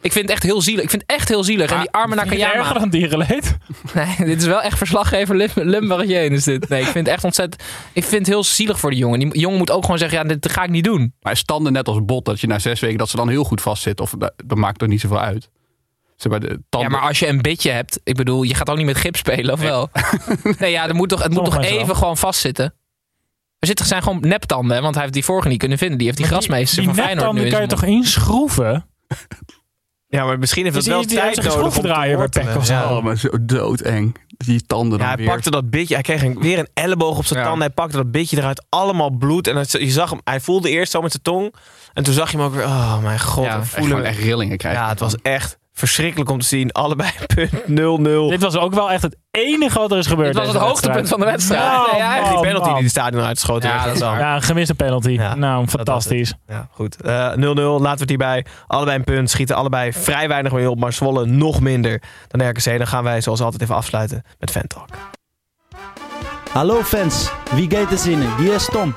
[SPEAKER 8] Ik vind het echt heel zielig. Ik vind het echt heel zielig. en die arme
[SPEAKER 7] het erger
[SPEAKER 8] Nakayama...
[SPEAKER 7] dan dierenleed? [LAUGHS]
[SPEAKER 8] Nee, dit is wel echt verslaggever Lim is dit. Nee, ik vind het echt ontzettend... Ik vind het heel zielig voor die jongen. Die jongen moet ook gewoon zeggen, ja, dit ga ik niet doen.
[SPEAKER 6] Maar standen net als bot dat je na zes weken dat ze dan heel goed vastzit. Of dat, dat maakt er niet zoveel uit. Ze bij de
[SPEAKER 8] Ja,
[SPEAKER 6] tanden.
[SPEAKER 8] maar als je een bitje hebt... Ik bedoel, je gaat ook niet met gips spelen, of wel? [LAUGHS] Nee, ja, er moet toch, het moet toch even
[SPEAKER 7] wel.
[SPEAKER 8] gewoon vastzitten? Er zitten, zijn gewoon neptanden, hè, want hij heeft die vorige niet kunnen vinden. Die heeft die grasmeester
[SPEAKER 7] Die
[SPEAKER 8] van Feyenoord
[SPEAKER 7] neptanden
[SPEAKER 8] nu
[SPEAKER 7] kan je toch inschroeven? [LAUGHS]
[SPEAKER 1] Ja, maar misschien heeft
[SPEAKER 7] Dus
[SPEAKER 1] het wel
[SPEAKER 7] die-
[SPEAKER 1] tijd
[SPEAKER 7] een
[SPEAKER 1] nodig om te
[SPEAKER 7] schroevendraaier bij. Peck of zo.
[SPEAKER 1] Ja.
[SPEAKER 6] Oh, maar zo doodeng. Die tanden
[SPEAKER 1] Ja,
[SPEAKER 6] dan
[SPEAKER 1] hij
[SPEAKER 6] weer.
[SPEAKER 1] pakte dat bitje. Hij kreeg een, weer een elleboog op zijn
[SPEAKER 8] Ja.
[SPEAKER 1] tanden. Hij pakte dat bitje eruit. Allemaal bloed. En het, je zag hem, hij voelde eerst zo met zijn tong. En toen zag je hem ook weer. Oh mijn god.
[SPEAKER 8] Ja,
[SPEAKER 1] we
[SPEAKER 8] echt
[SPEAKER 6] echt rillingen krijgen.
[SPEAKER 1] Ja, het was echt verschrikkelijk om te zien. Allebei punt [LAUGHS] 0-0.
[SPEAKER 7] Dit was ook wel echt het enige wat er is gebeurd.
[SPEAKER 8] Dit was het hoogtepunt van de wedstrijd.
[SPEAKER 7] Nou,
[SPEAKER 8] Nee, hij-
[SPEAKER 1] die penalty die
[SPEAKER 7] man.
[SPEAKER 1] die stadion uitgeschoten
[SPEAKER 8] Ja, dat is waar.
[SPEAKER 7] Ja, een gemiste penalty.
[SPEAKER 1] Ja,
[SPEAKER 7] nou, fantastisch.
[SPEAKER 1] Ja, goed. Eh, 0-0. Laten we het hierbij. Allebei een punt. Schieten allebei vrij weinig mee op. Maar Zwolle nog minder dan RKC. Dan gaan wij zoals altijd even afsluiten met Fan Talk.
[SPEAKER 12] Hallo fans, wie gaat er zinnen? Wie is Tom?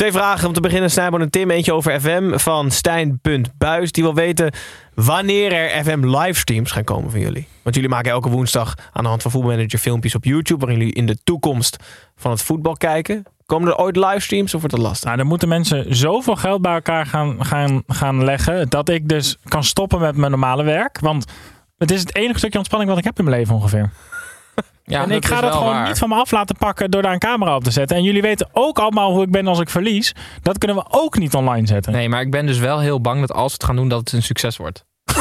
[SPEAKER 1] Twee vragen om te beginnen. Snijboon en Tim. Eentje over FM van Stijn.buis. Die wil weten wanneer er FM livestreams gaan komen van jullie. Want jullie maken elke woensdag aan de hand van voetbalmanager filmpjes op YouTube. Waarin jullie in de toekomst van het voetbal kijken. Komen er ooit livestreams of wordt dat lastig?
[SPEAKER 7] Nou, dan moeten mensen zoveel geld bij elkaar gaan, gaan, gaan leggen. dat ik dus kan stoppen met mijn normale werk. Want het is het enige stukje ontspanning wat ik heb in mijn leven ongeveer.
[SPEAKER 8] Ja,
[SPEAKER 7] en ik ga dat gewoon
[SPEAKER 8] waar.
[SPEAKER 7] niet van me af laten pakken door daar een camera op te zetten. En jullie weten ook allemaal hoe ik ben als ik verlies. Dat kunnen we ook niet online zetten.
[SPEAKER 8] Nee, maar ik ben dus wel heel bang dat als we het gaan doen, dat het een succes wordt. [LAUGHS]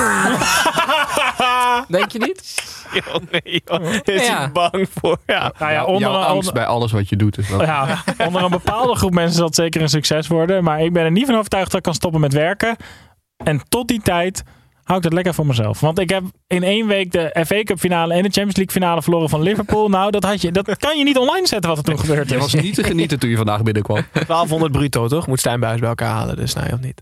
[SPEAKER 8] Denk je niet?
[SPEAKER 1] Joh, nee, joh. Is
[SPEAKER 8] Ja.
[SPEAKER 1] hij bang voor? Ja.
[SPEAKER 7] Nou ja,
[SPEAKER 6] Jouw angst
[SPEAKER 7] onder,
[SPEAKER 6] bij alles wat je doet is wel...
[SPEAKER 7] ja, onder een bepaalde groep mensen zal het zeker een succes worden. Maar ik ben er niet van overtuigd dat ik kan stoppen met werken. En tot die tijd hou ik dat lekker voor mezelf. Want ik heb in één week de FA Cup finale en de Champions League finale verloren van Liverpool. [LAUGHS] Nou, dat, had je, dat kan je niet online zetten wat er toen gebeurd
[SPEAKER 6] Je
[SPEAKER 7] is.
[SPEAKER 6] was niet te genieten toen je vandaag binnenkwam. [LAUGHS]
[SPEAKER 1] 1200 bruto toch? Moet Stijnbuis bij elkaar halen. Dus nee, of niet?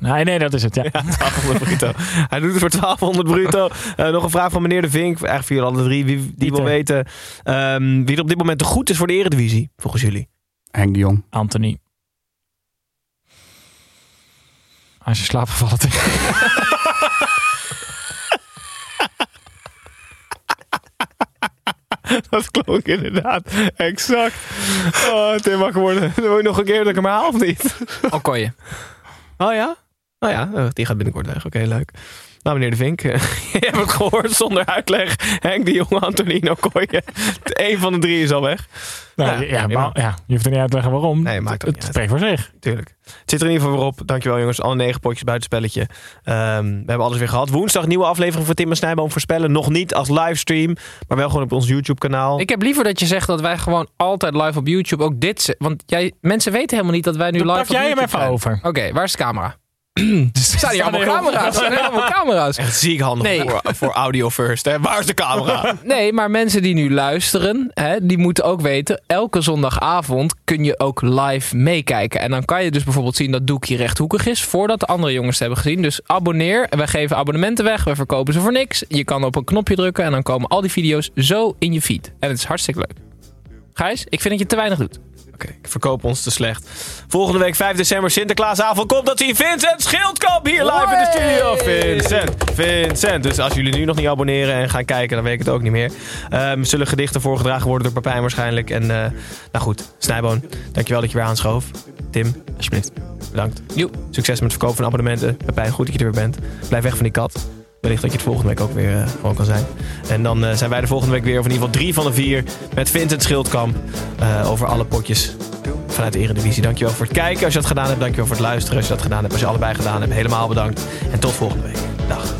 [SPEAKER 7] Nee, nee, dat is het. Ja. [LAUGHS]
[SPEAKER 1] Ja, 1200 bruto. Hij doet het voor 1200 bruto. Eh, nog een vraag van meneer De Vink. Eigenlijk voor jullie alle drie. Wie, die wil
[SPEAKER 7] Pieter.
[SPEAKER 1] weten ehm, wie er op dit moment te goed is voor de Eredivisie. Volgens jullie.
[SPEAKER 6] Henk de Jong.
[SPEAKER 7] Anthony. Als je slaapt valt het.
[SPEAKER 1] Dat klonk inderdaad exact. Oh, Tim mag worden. Wil je nog een keer dat ik hem haal of niet?
[SPEAKER 8] Okoye.
[SPEAKER 1] Oh ja? Oh ja, oh, die gaat binnenkort weg. Oké, leuk. Nou, meneer De Vink, [LAUGHS] je hebt het gehoord zonder uitleg. Henk de Jong, Antonino Kooijen. [LAUGHS] Eén van de drie is al weg.
[SPEAKER 7] Nou,
[SPEAKER 1] Ja,
[SPEAKER 7] maar, ja, je hoeft er niet uit te leggen waarom.
[SPEAKER 1] Nee, maakt ook
[SPEAKER 7] het
[SPEAKER 1] niet uit.
[SPEAKER 7] spreekt voor zich.
[SPEAKER 1] Tuurlijk. Het zit er in ieder geval weer op. Dankjewel jongens. Alle negen potjes buitenspelletje. Ehm, we hebben alles weer gehad. Woensdag nieuwe aflevering van Tim en Snijboom voorspellen. Nog niet als livestream, maar wel gewoon op ons YouTube kanaal.
[SPEAKER 8] Ik heb liever dat je zegt dat wij gewoon altijd live op YouTube ook dit... Want jij, mensen weten helemaal niet dat wij nu live
[SPEAKER 7] pak
[SPEAKER 8] op
[SPEAKER 7] jij hem
[SPEAKER 8] YouTube
[SPEAKER 7] even
[SPEAKER 8] zijn.
[SPEAKER 7] over.
[SPEAKER 8] Oké, waar is de camera? [CLEARS THROAT] er staan hier allemaal camera's. Er staan allemaal camera's.
[SPEAKER 1] Echt ziek handig
[SPEAKER 8] Nee.
[SPEAKER 1] voor, voor audio first. Hè? Waar is de camera? [LAUGHS]
[SPEAKER 8] Nee, maar mensen die nu luisteren, hè, die moeten ook weten... elke zondagavond kun je ook live meekijken. En dan kan je dus bijvoorbeeld zien dat Doekje rechthoekig is... voordat de andere jongens het hebben gezien. Dus abonneer. Wij geven abonnementen weg. We verkopen ze voor niks. Je kan op een knopje drukken en dan komen al die video's zo in je feed. En het is hartstikke leuk. Gijs, ik vind dat je te weinig doet.
[SPEAKER 1] Ik verkoop ons te slecht. Volgende week 5 december Sinterklaasavond komt dat hij Vincent Schildkamp hier live in de studio. Vincent, Vincent. Dus als jullie nu nog niet abonneren en gaan kijken, dan weet ik het ook niet meer. Ehm, zullen gedichten voorgedragen worden door Papijn waarschijnlijk. En eh, nou goed, Snijboon, dankjewel dat je weer aanschoof. Tim, alsjeblieft, bedankt. Succes met het verkopen van abonnementen. Papijn, goed dat je er weer bent. Blijf weg van die kat. Wellicht dat je het volgende week ook weer eh, gewoon kan zijn. En dan eh, zijn wij de volgende week weer, of in ieder geval drie van de vier, met Vincent Schildkamp. eh, over alle potjes vanuit de Eredivisie. Dankjewel voor het kijken als je dat gedaan hebt. Dankjewel voor het luisteren als je dat gedaan hebt. Als je allebei gedaan hebt, helemaal bedankt. En tot volgende week. Dag.